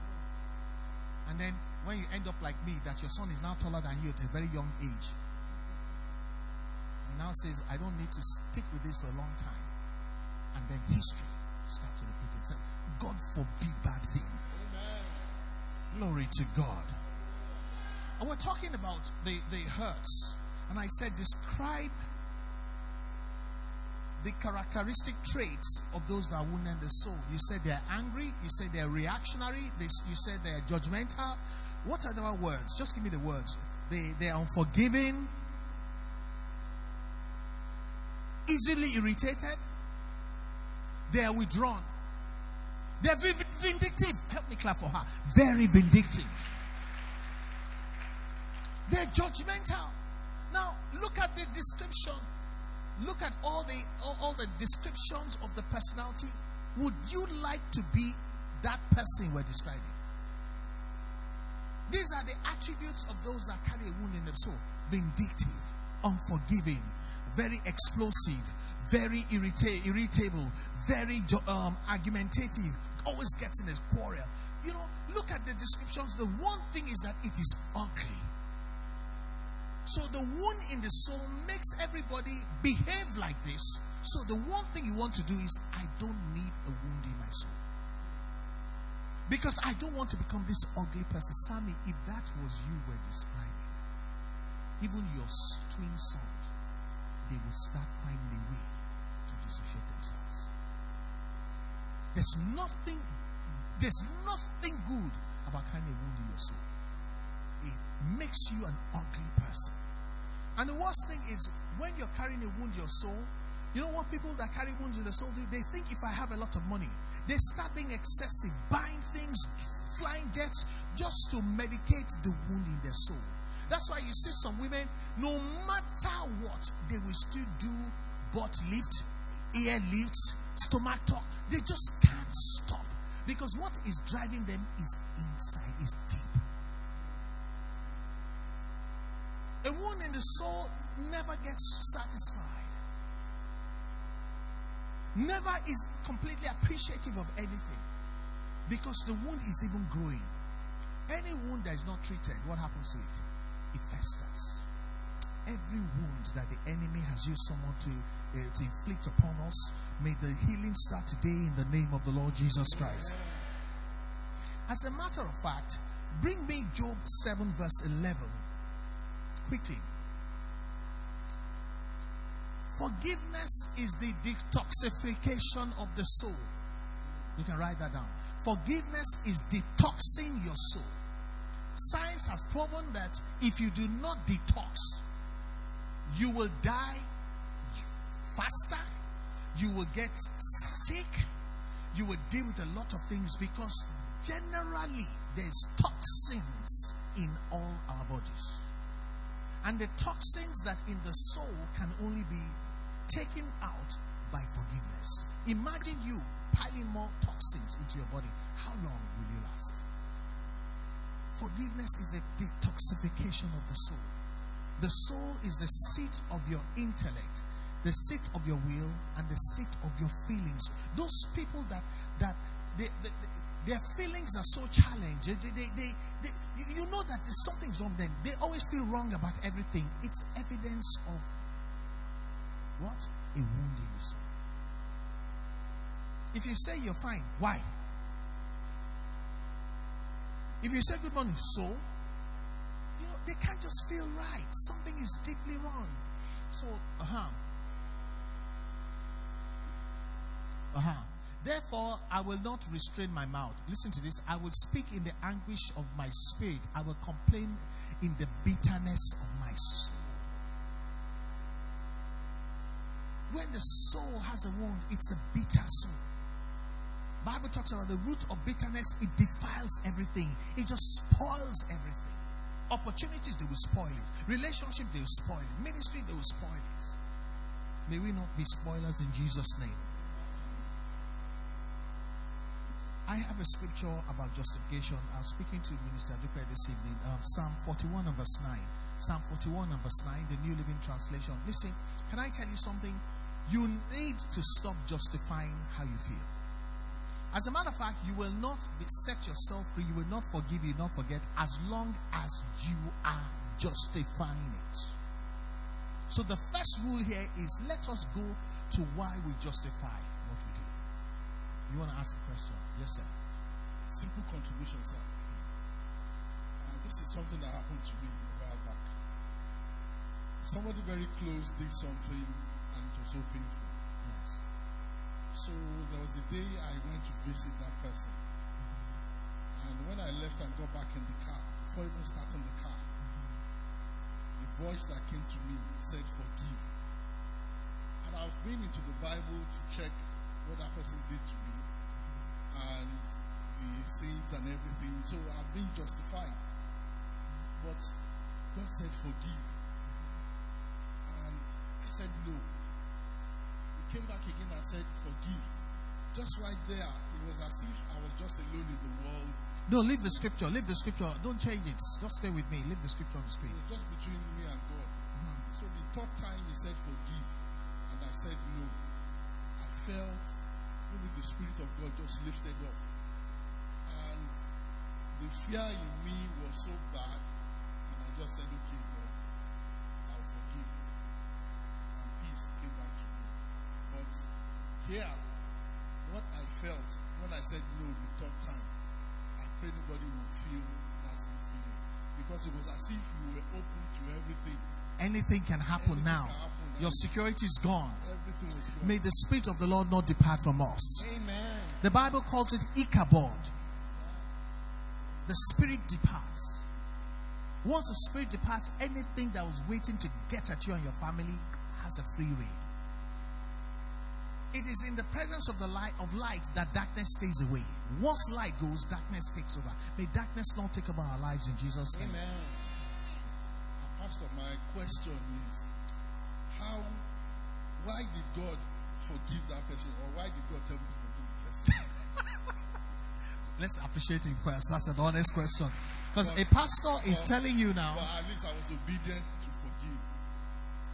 And then when you end up like me, that your son is now taller than you at a very young age, he now says, I don't need to stick with this for a long time. And then history starts to repeat itself. God forbid bad thing. Glory to God. And we're talking about the, the hurts. And I said, describe the characteristic traits of those that wound the soul. You said they're angry, you said they're reactionary, they, you said they're judgmental. What are the words? Just give me the words. They, they're unforgiving, easily irritated, they're withdrawn, they're vindictive. Help me clap for her. Very vindictive. They're judgmental. Now, look at the description look at all the all, all, the descriptions of the personality would you like to be that person we're describing? These are the attributes of those that carry a wound in their soul vindictive unforgiving very explosive very irrita- irritable very um, argumentative always gets in a quarrel. You know look at the descriptions. The one thing is that it is ugly so the wound in the soul makes everybody behave like this. So the one thing you want to do is, I don't need a wound in my soul. Because I don't want to become this ugly person. Sammy, if that was you were describing, even your twin sons, they will start finding a way to dissociate themselves. There's nothing, there's nothing good about carrying a wound in your soul makes you an ugly person. And the worst thing is when you're carrying a wound in your soul, you know what people that carry wounds in their soul do? They think if I have a lot of money, they start being excessive, buying things, flying jets, just to medicate the wound in their soul. That's why you see some women, no matter what, they will still do butt lift, ear lift, stomach talk. They just can't stop. Because what is driving them is inside, is deep. A wound in the soul never gets satisfied, never is completely appreciative of anything because the wound is even growing. Any wound that is not treated, what happens to it? It festers. Every wound that the enemy has used someone to, uh, to inflict upon us, may the healing start today in the name of the Lord Jesus Christ. As a matter of fact, bring me Job 7, verse 11 quickly. Forgiveness is the detoxification of the soul. You can write that down. Forgiveness is detoxing your soul. Science has proven that if you do not detox, you will die faster, you will get sick, you will deal with a lot of things because generally there's toxins in all our bodies. And the toxins that in the soul can only be taken out by forgiveness. Imagine you piling more toxins into your body. How long will you last? Forgiveness is the detoxification of the soul. The soul is the seat of your intellect, the seat of your will, and the seat of your feelings. Those people that that they, they, their feelings are so challenged. They, they, they, they, you know that something's wrong then. They always feel wrong about everything. It's evidence of what? A wound in the soul. If you say you're fine, why? If you say good morning, so you know they can't just feel right. Something is deeply wrong. So, uh huh. Uh huh. Therefore, I will not restrain my mouth. Listen to this. I will speak in the anguish of my spirit. I will complain in the bitterness of my soul. When the soul has a wound, it's a bitter soul. Bible talks about the root of bitterness, it defiles everything. It just spoils everything. Opportunities, they will spoil it. Relationship, they will spoil it. Ministry, they will spoil it. May we not be spoilers in Jesus' name. I have a scripture about justification. I was speaking to Minister Dupe this evening. Uh, Psalm 41 and verse 9. Psalm 41 and verse 9, the New Living Translation. Listen, can I tell you something? You need to stop justifying how you feel. As a matter of fact, you will not be, set yourself free. You will not forgive, you will not forget, as long as you are justifying it. So the first rule here is let us go to why we justify what we do. You want to ask a question? Yes, sir. Simple contribution, sir. Uh, this is something that happened to me a while back. Somebody very close did something and it was so painful. Yes. So there was a day I went to visit that person. And when I left and got back in the car, before even starting the car, the voice that came to me said, Forgive. And I've been into the Bible to check what that person did to me and the sins and everything. So I've been justified. But God said, Forgive. And I said, No. He came back again and said, Forgive. Just right there, it was as if I was just alone in the world. No, leave the scripture. Leave the scripture. Don't change it. Just stay with me. Leave the scripture on the It screen. was just between me and God. Mm-hmm. So the third time he said, Forgive. And I said, No. I felt maybe the Spirit of God just lifted off. And the fear in me was so bad. And I just said, Okay, God, I'll forgive. And peace came back to me. But here, what I felt when I said no the third time, I pray nobody will feel that same feeling. Because it was as if you were open to everything. Anything can happen now. can happen now. Your security is gone. Gone. May the Spirit of the Lord not depart from us. Amen. The Bible calls it Ichabod. The Spirit departs. Once the Spirit departs, anything that was waiting to get at you and your family has a free reign. It is in the presence of the light of light that darkness stays away. Once light goes, darkness takes over. May darkness not take over our lives in Jesus' name. Amen. Pastor, my question is how, why did God forgive that person? Or why did God tell me to forgive the person? Let's appreciate him first. That's an honest question. Because a pastor is telling you now, But at least I was obedient to forgive.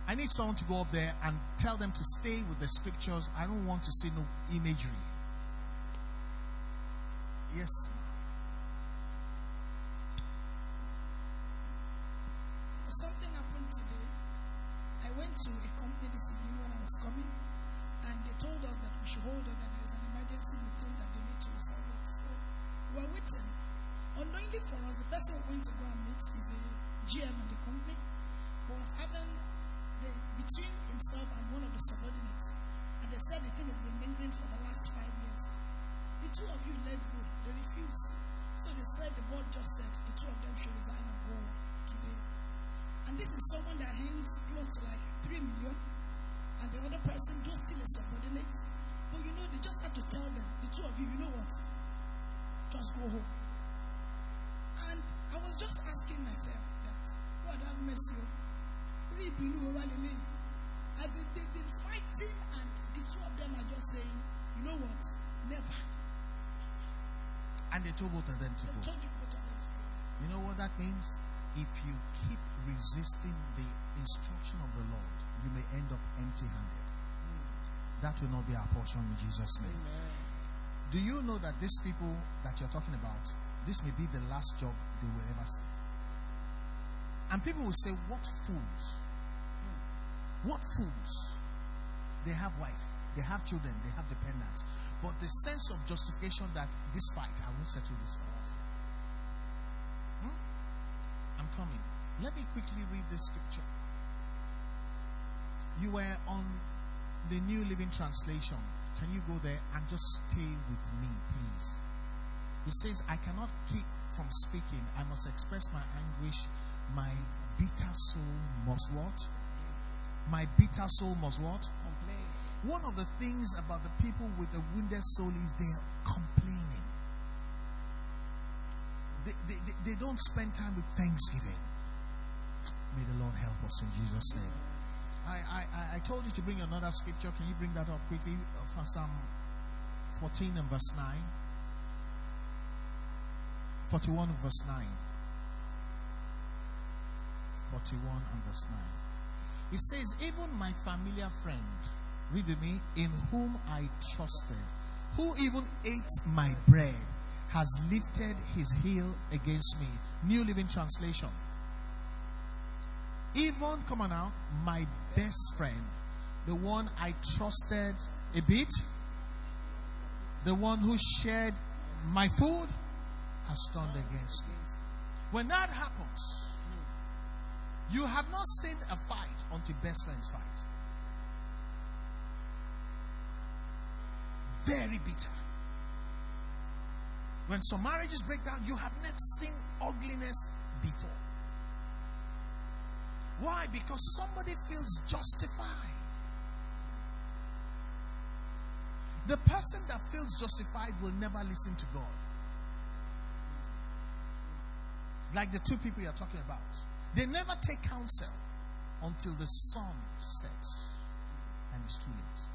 I need someone to go up there and tell them to stay with the scriptures. I don't want to see no imagery. Yes. Something happened today. I went to a company this evening when I was coming, and they told us that we should hold on that there is an emergency meeting that they need to resolve it. So we are waiting. Unknowingly for us, the person we went to go and meet is the GM of the company who was having the, between himself and one of the subordinates. And they said the thing has been lingering for the last five years. The two of you let go. They refused. So they said the board just said the two of them should resign and go today. And this is someone that hangs close to like three million, and the other person do still a subordinate. But you know, they just had to tell them, the two of you, you know what? Just go home. And I was just asking myself that God have mercy. oh. Read me, no, over the lane. As they, they've been fighting, and the two of them are just saying, you know what? Never. And they told both of them to They go. told you both of them to go. You know what that means? If you keep resisting the instruction of the Lord, you may end up empty handed. That will not be our portion in Jesus' name. Do you know that these people that you're talking about, this may be the last job they will ever see? And people will say, What fools? What fools? They have wife, they have children, they have dependents. But the sense of justification that this fight, I won't settle this fight. Hmm? I'm coming. Let me quickly read this scripture. You were on the New Living Translation. Can you go there and just stay with me, please? It says, I cannot keep from speaking. I must express my anguish. My bitter soul must what? My bitter soul must what? Complain. One of the things about the people with a wounded soul is they're complaining. They, they, they, don't spend time with thanksgiving. May the Lord help us in Jesus' name. I, I, I- told you to bring another scripture. Can you bring that up quickly? Uh, For Psalm 14 and verse 9. 41 and verse 9. 41 and verse 9. It says, Even my familiar friend, read me, in whom I trusted, who even ate my bread, has lifted his heel against me. New Living Translation. Even, come on now, my best friend, the one I trusted a bit, the one who shared my food, has turned against me. When that happens, you have not seen a fight until best friends fight. Very bitter. When some marriages break down, you have not seen ugliness before. Why? Because somebody feels justified. The person that feels justified will never listen to God. Like the two people you're talking about. They never take counsel until the sun sets and it's too late.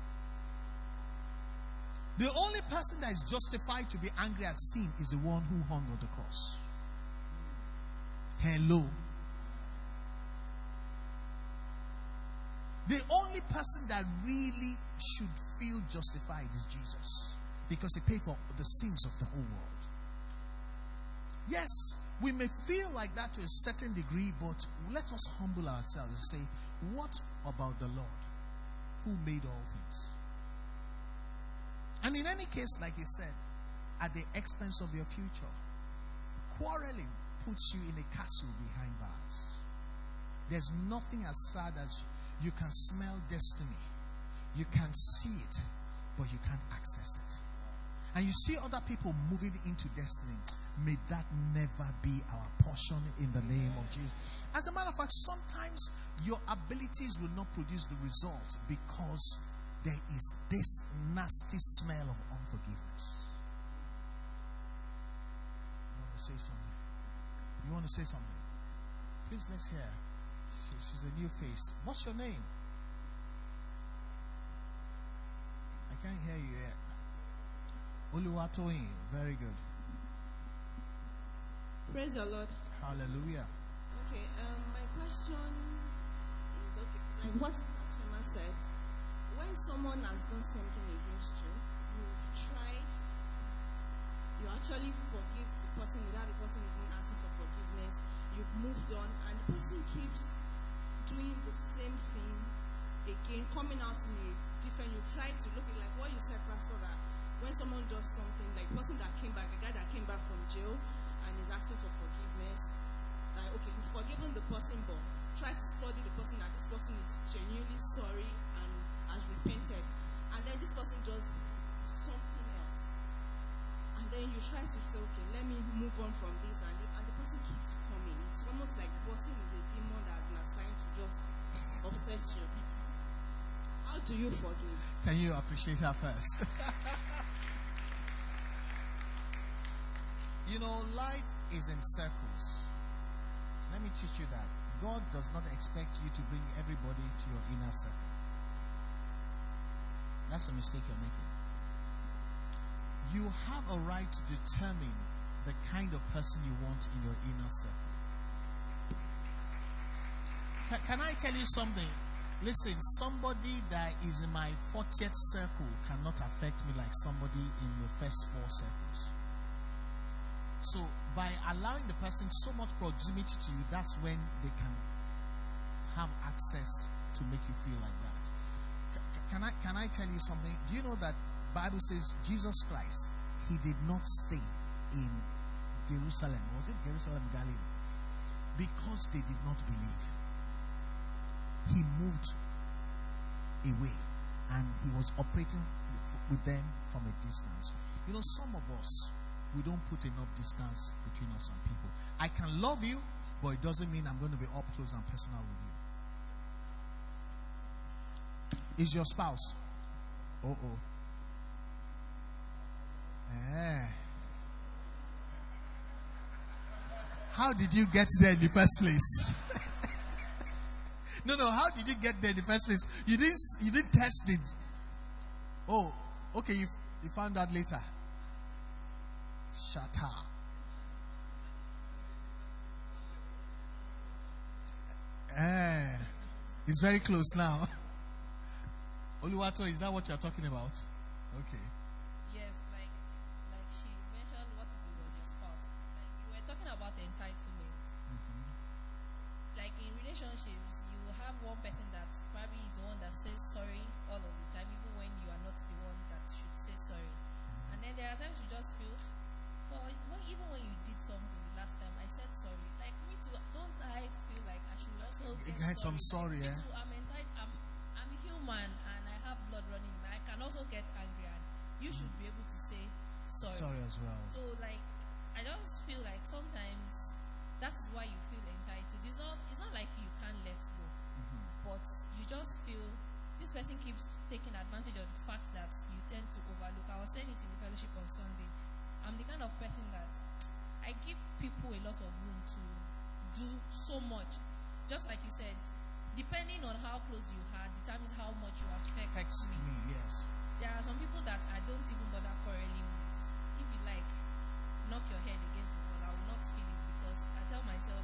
The only person that is justified to be angry at sin is the one who hung on the cross. Hello. The only person that really should feel justified is Jesus because he paid for the sins of the whole world. Yes, we may feel like that to a certain degree, but let us humble ourselves and say, What about the Lord who made all things? And in any case, like he said, at the expense of your future, quarreling puts you in a castle behind bars. There's nothing as sad as you can smell destiny, you can see it, but you can't access it. And you see other people moving into destiny. May that never be our portion in the name of Jesus. As a matter of fact, sometimes your abilities will not produce the result because there is this nasty smell of unforgiveness. You want to say something? You want to say something? Please let's hear. She, she's a new face. What's your name? I can't hear you yet. Oluwatoyin. Very good. Praise the Lord. Hallelujah. Okay, um, my question is okay, like what Shema said. When someone has done something against you, you try, you actually forgive the person without the person even asking for forgiveness. You've moved on, and the person keeps doing the same thing again, coming out in a different. You try to look at like what you said, Pastor, that when someone does something, like person that came back, the guy that came back from jail and is asking for forgiveness, like okay, you've forgiven the person, but try to study the person that this person is genuinely sorry and repented, and then this person does something else, and then you try to say, okay, let me move on from this, and, and the person keeps coming. It's almost like the person is a demon that has been assigned to just upset you. How do you forgive? Can you appreciate her first? you know, life is in circles. Let me teach you that. God does not expect you to bring everybody to your inner circle. That's a mistake you're making. You have a right to determine the kind of person you want in your inner circle. Ca- Can I tell you something? Listen, somebody that is in my 40th circle cannot affect me like somebody in the first four circles. So, by allowing the person so much proximity to you, that's when they can have access to make you feel like that. Can I, can I tell you something? Do you know that Bible says Jesus Christ, he did not stay in Jerusalem. Was it Jerusalem, Galilee? Because they did not believe he moved away and he was operating with them from a distance. You know, some of us, we don't put enough distance between us and people. I can love you, but it doesn't mean I'm going to be up close and personal with you. Is your spouse? Oh, oh. Eh. How did you get there in the first place? No, no. How did you get there in the first place? You didn't. You didn't test it. Oh, okay. You, you found out later. Shut up. Eh, it's very close now. Oluwato, is that what you're talking about? Okay. Yes, like like she mentioned what if it was your spouse. Like you were talking about entitlement. Like in relationships, you have one person that probably is the one that says sorry all of the time, even when you are not the one that should say sorry. And then there are times you just feel, well, when, even when you did something the last time, I said sorry. Like me too. Don't I feel like I should also Get some sorry, Me eh? too, I'm entitled. I'm, I'm human and I have blood running. in me. I can also get angry, and you should be able to say sorry. Sorry as well. So like, I just feel like sometimes that's why you feel entitled. It's not. It's not like you can't let go, but you just feel this person keeps taking advantage of the fact that you tend to overlook. I was saying it in the fellowship on Sunday. I'm the kind of person that I give people a lot of room to do so much. Just like you said, depending on how close you are, determines how much you affect Affects me. me, yes. There are some people that I don't even bother quarreling with. If you like, knock your head against the wall, I will not feel it because I tell myself,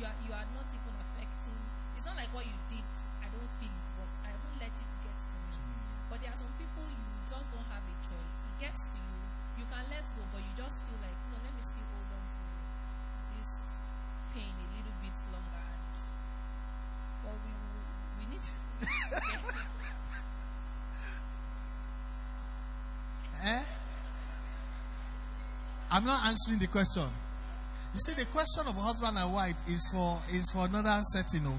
you are you are not even affecting. It's not like what you did. I don't feel it, but I won't let it get to me. Mm-hmm. But there are some people you just don't have a choice. It gets to you. You can let go, but you just feel like, no, let me still hold on to this pain a little bit longer. And well, we we need to. Eh? I'm not answering the question. You see, the question of husband and wife is for is for another setting. oh.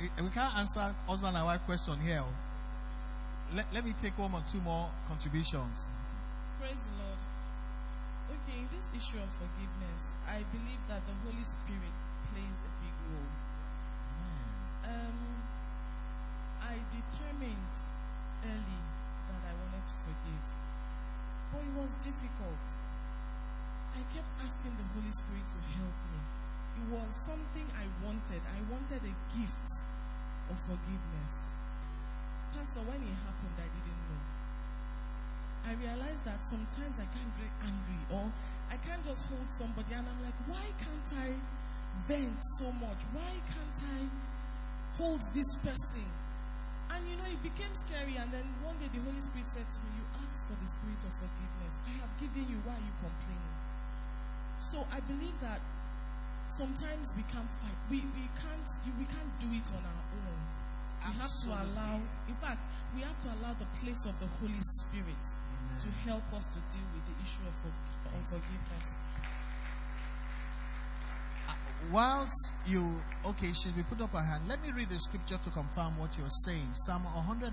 Eh, We can't answer husband and wife question here. oh. Let, let me take one or two more contributions. Praise the Lord. Okay, in this issue of forgiveness, I believe that the Holy Spirit plays a big role. Um, I determined early that I wanted to forgive, but it was difficult. I kept asking the Holy Spirit to help me. It was something I wanted. I wanted a gift of forgiveness. Pastor, when it happened, I didn't know. I realized that sometimes I can't get angry or I can't just hold somebody and I'm like, why can't I vent so much? Why can't I hold this person? And you know, it became scary. And then one day the Holy Spirit said to me, You asked for the spirit of forgiveness. I have given you. Why are you complaining? So I believe that sometimes we can't fight. We, we can't we can't do it on our own. We have to allow. In fact, we have to allow the place of the Holy Spirit to help us to deal with the issue of forg- unforgiveness. Uh, whilst you, okay, she's been put up her hand. Let me read the scripture to confirm what you're saying. Psalm 118,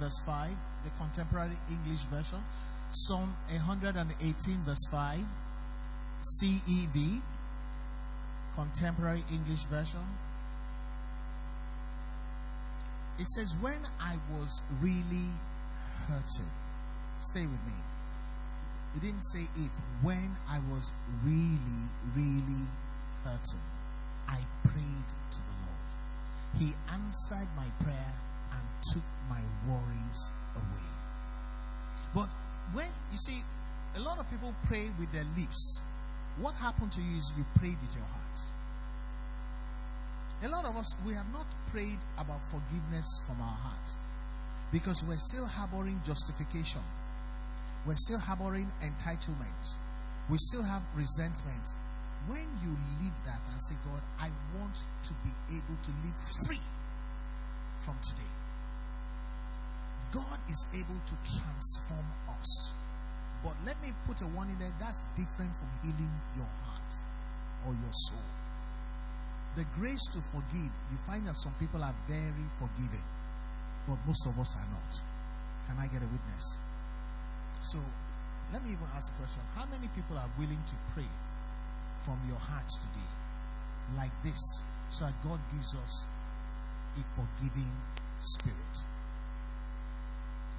verse 5, the contemporary English version. Psalm 118, verse 5, CEV, contemporary English version. It says, When I was really hurting, stay with me. It didn't say if. When I was really, really hurting, I prayed to the Lord. He answered my prayer and took my worries away. But when you see, a lot of people pray with their lips. What happened to you is you prayed with your heart. A lot of us, we have not prayed about forgiveness from our heart because we're still harboring justification. We're still harboring entitlement. We still have resentment. When you leave that and say, God, I want to be able to live free from today, God is able to transform us. But let me put a warning there that's different from healing your heart or your soul. The grace to forgive, you find that some people are very forgiving, but most of us are not. Can I get a witness? So let me even ask a question. How many people are willing to pray from your heart today like this so that God gives us a forgiving spirit?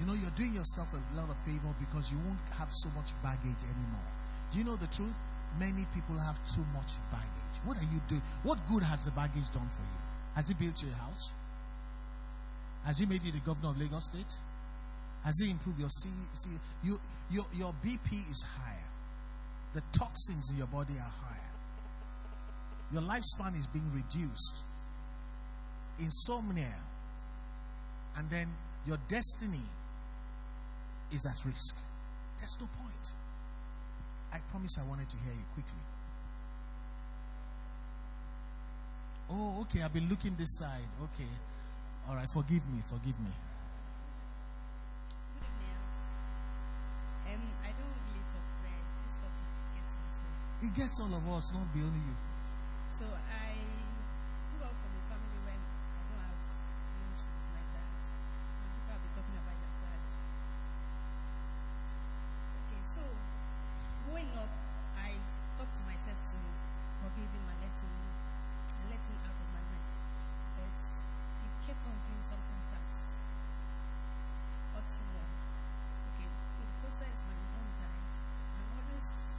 You know, you're doing yourself a lot of favor because you won't have so much baggage anymore. Do you know the truth? Many people have too much baggage. What are you doing? What good has the baggage done for you? Has it built your house? Has it made you the governor of Lagos State? Has it improved your C, C you, your, your BP is higher. The toxins in your body are higher. Your lifespan is being reduced. insomnia, and then your destiny is at risk. There's no point. I promise I wanted to hear you quickly. Oh, okay, I've been looking this side. Okay. All right, forgive me, forgive me. Good evening. Um, I don't really talk where this topic gets me. It gets all of us, not be only you. So I grew up from a family when I don't have no issues with my dad. And people have been talking about your dad. Okay, so growing up, I talked to to forgive him and let him and let him out of my mind. But he kept on doing something that's hurt me more. Okay, in the process, my mom died. I'm always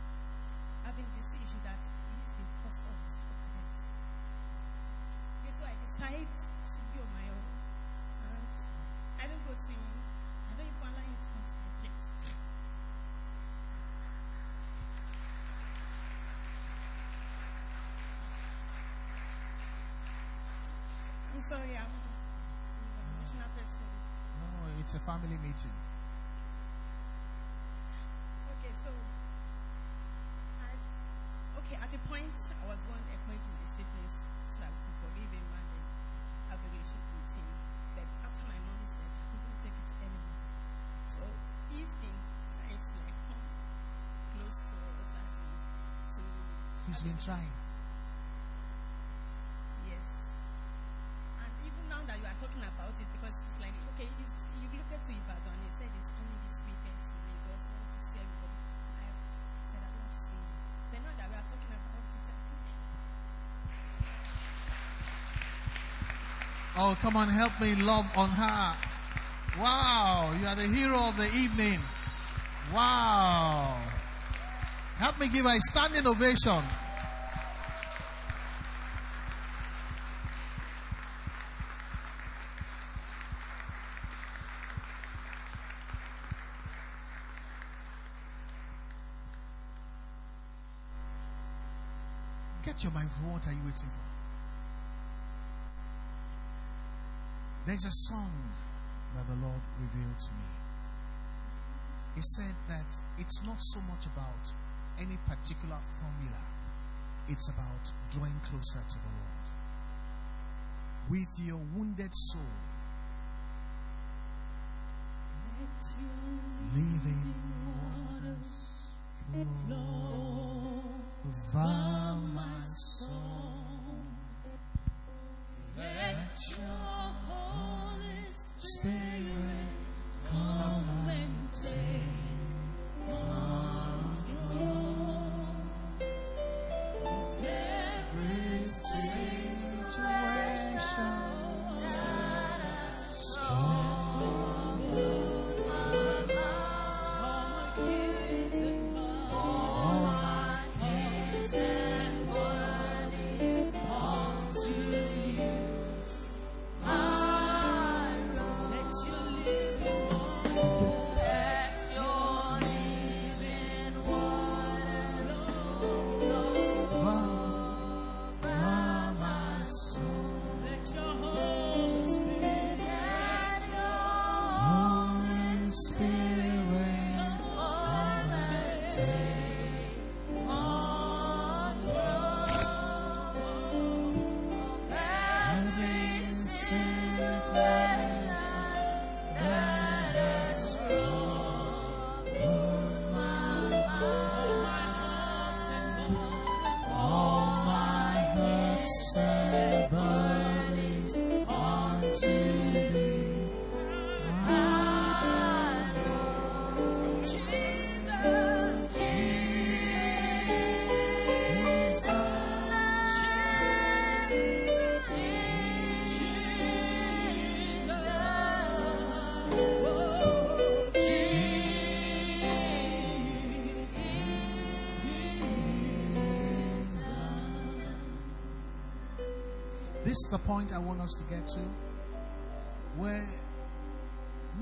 having this issue that he's the cause of his death. Okay, so I decided to be on my own. And I don't go to him. I don't even allow him to come to my place. I'm sorry, I'm an emotional person. No, it's a family meeting. Okay, so I okay at the point I was going one encouraging my siblings so that we could forgive him and then have a relationship with him. But after my mom's death, I couldn't take it anymore. So he's been trying to like come close to us as in to He's been trying. Come on, help me love on her. Wow, you are the hero of the evening. Wow. Help me give her a standing ovation. Get your microphone. What are you waiting for? There's a song that the Lord revealed to me. He said that it's not so much about any particular formula, it's about drawing closer to the Lord. With your wounded soul, living waters flow the point I want us to get to where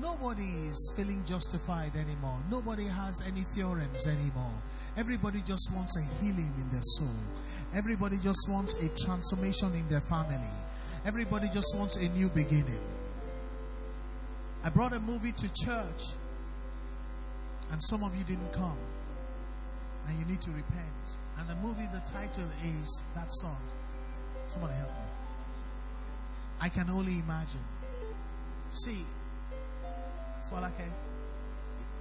nobody is feeling justified anymore. Nobody has any theorems anymore. Everybody just wants a healing in their soul. Everybody just wants a transformation in their family. Everybody just wants a new beginning. I brought a movie to church, and some of you didn't come, and you need to repent. And the movie, the title is that song. Somebody help me. I can only imagine. See, Folake,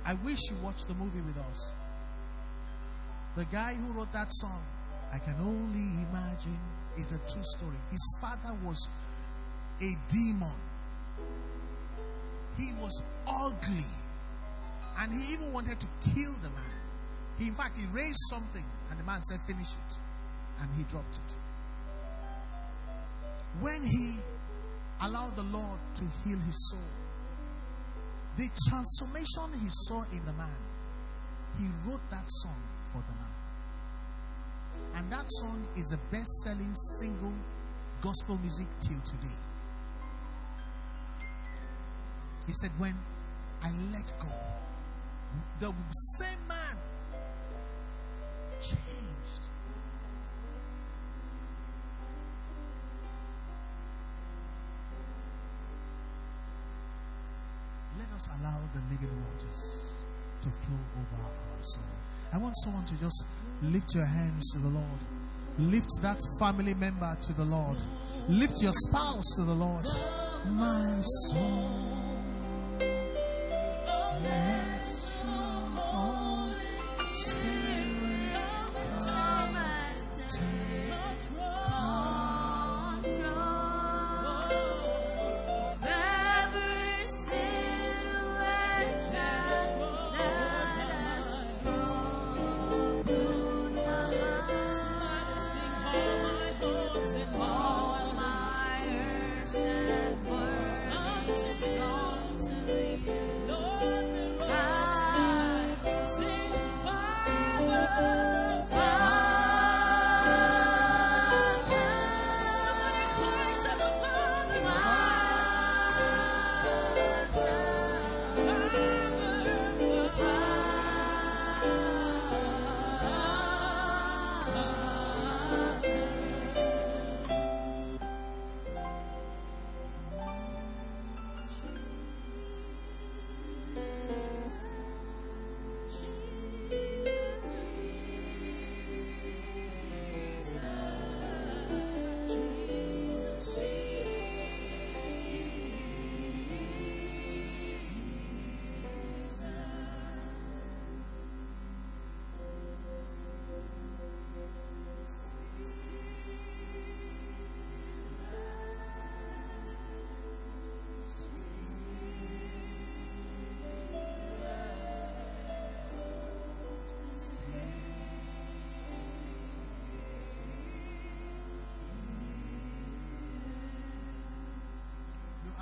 I wish you watched the movie with us. The guy who wrote that song, I can only imagine, is a true story. His father was a demon. He was ugly. And he even wanted to kill the man. He, in fact, he raised something, and the man said, Finish it. And he dropped it. When he allowed the Lord to heal his soul, the transformation he saw in the man, he wrote that song for the man. And that song is the best selling single gospel music till today. He said, When I let go, the same man changed. Let us allow the living waters to flow over our soul. I want someone to just lift your hands to the Lord. Lift that family member to the Lord. Lift your spouse to the Lord. My soul.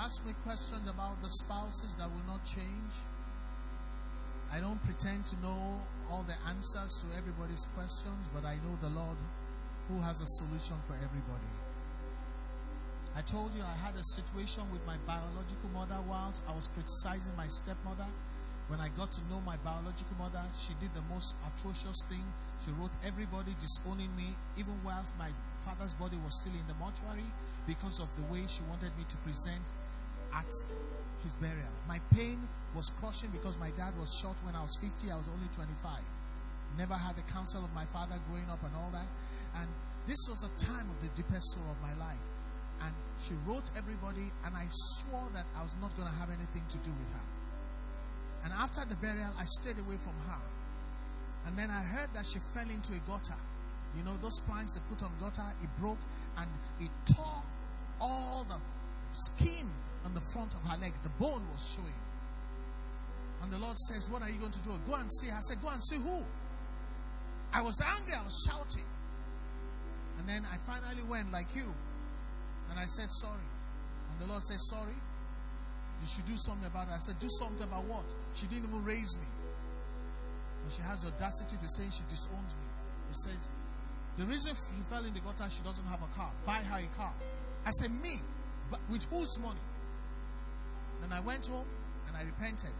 Ask me questions about the spouses that will not change. I don't pretend to know all the answers to everybody's questions, but I know the Lord who has a solution for everybody. I told you I had a situation with my biological mother whilst I was criticizing my stepmother. When I got to know my biological mother, she did the most atrocious thing. She wrote everybody disowning me, even whilst my father's body was still in the mortuary, because of the way she wanted me to present at his burial. My pain was crushing because my dad was shot when I was 50, I was only 25. Never had the counsel of my father growing up and all that. And this was a time of the deepest sorrow of my life. And she wrote everybody, and I swore that I was not going to have anything to do with her. And after the burial, I stayed away from her. And then I heard that she fell into a gutter. You know, those planks they put on gutter, it broke and it tore all the skin on the front of her leg. The bone was showing. And the Lord says, What are you going to do? Go and see. I said, Go and see who? I was angry, I was shouting. And then I finally went like you. And I said, Sorry. And the Lord said, Sorry. You should do something about it. I said, Do something about what? She didn't even raise me. And she has audacity to say she disowned me. He said, The reason she fell in the gutter, she doesn't have a car. Buy her a car. I said, Me? But with whose money? And I went home and I repented.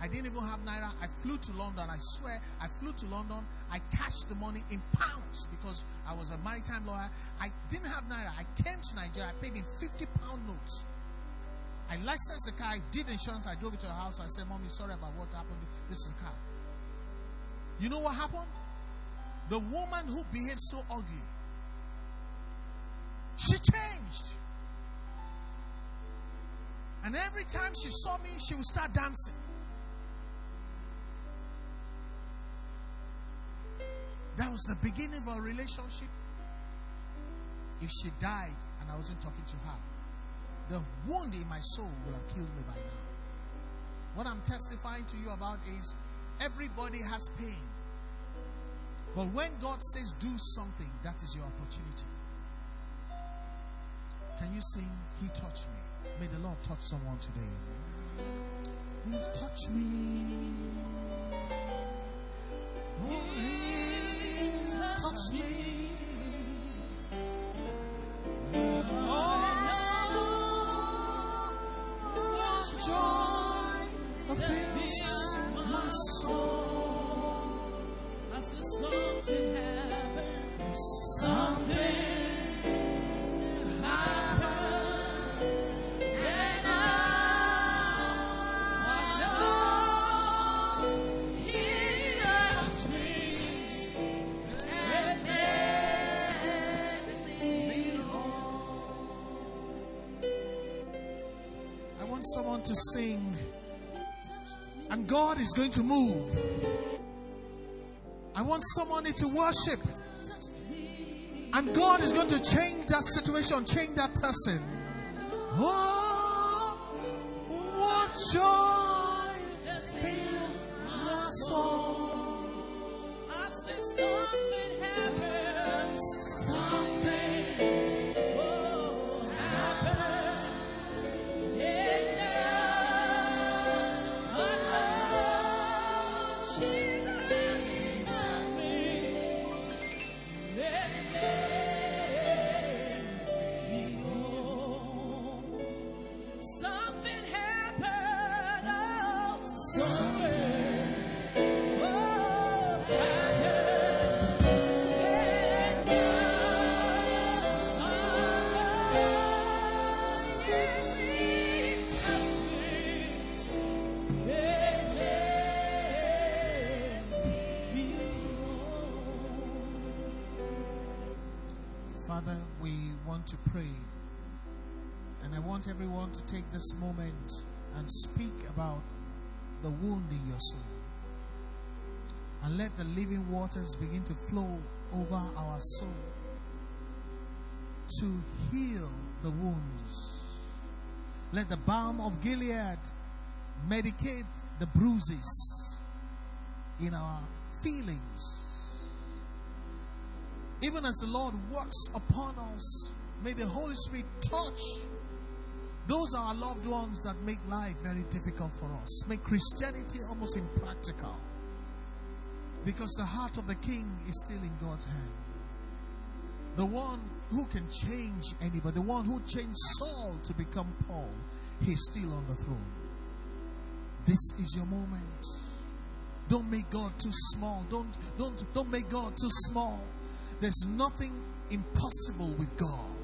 I didn't even have naira. I flew to London. I swear, I flew to London. I cashed the money in pounds because I was a maritime lawyer. I didn't have naira. I came to Nigeria. I paid in 50 pound notes. I licensed the car. I did insurance. I drove it to her house. I said, Mommy, sorry about what happened. This is the car. You know what happened? The woman who behaved so ugly, she changed. And every time she saw me, she would start dancing. That was the beginning of our relationship. If she died and I wasn't talking to her, the wound in my soul would have killed me by now. What I'm testifying to you about is everybody has pain. But when God says do something, that is your opportunity. Can you sing, He touched me? May the Lord touch someone today. He touched me. Oh, he touched me. Oh, someone to sing, and God is going to move. I want somebody to worship, and God is going to change that situation, change that person. Oh, what joy fills my soul. Pray. And I want everyone to take this moment and speak about the wound in your soul. And let the living waters begin to flow over our soul to heal the wounds. Let the balm of Gilead medicate the bruises in our feelings. Even as the Lord works upon us, may the Holy Spirit touch those are our loved ones that make life very difficult for us, make Christianity almost impractical. Because the heart of the king is still in God's hand. The one who can change anybody, the one who changed Saul to become Paul, he's still on the throne. This is your moment. Don't make God too small. Don't don't don't make God too small. There's nothing impossible with God.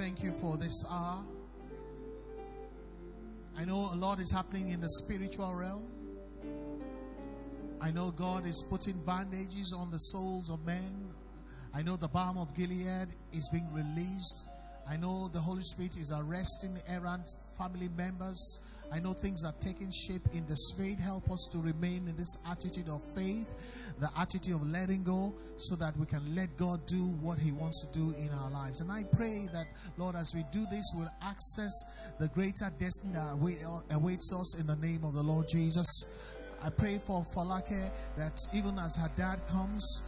Thank you for this hour. I know a lot is happening in the spiritual realm. I know God is putting bandages on the souls of men. I know the balm of Gilead is being released. I know the Holy Spirit is arresting errant family members. I know things are taking shape in the Spirit. Help us to remain in this attitude of faith, the attitude of letting go, so that we can let God do what He wants to do in our lives. And I pray that, Lord, as we do this, we'll access the greater destiny that awaits us in the name of the Lord Jesus. I pray for Folake that even as her dad comes,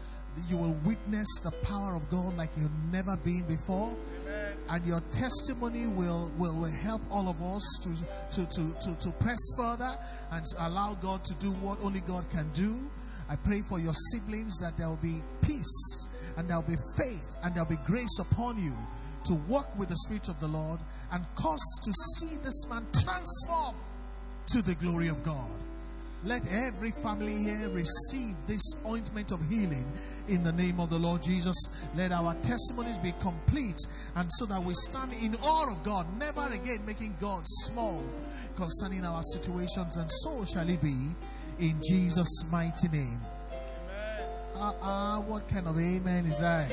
you will witness the power of God like you've never been before. And your testimony will, will, will help all of us to, to, to, to, to press further and to allow God to do what only God can do. I pray for your siblings that there will be peace and there will be faith and there will be grace upon you to walk with the Spirit of the Lord and cause to see this man transform to the glory of God. Let every family here receive this ointment of healing in the name of the Lord Jesus. Let our testimonies be complete and so that we stand in awe of God, never again making God small concerning our situations, and so shall it be in Jesus' mighty name. Ah, uh, uh, what kind of amen is that?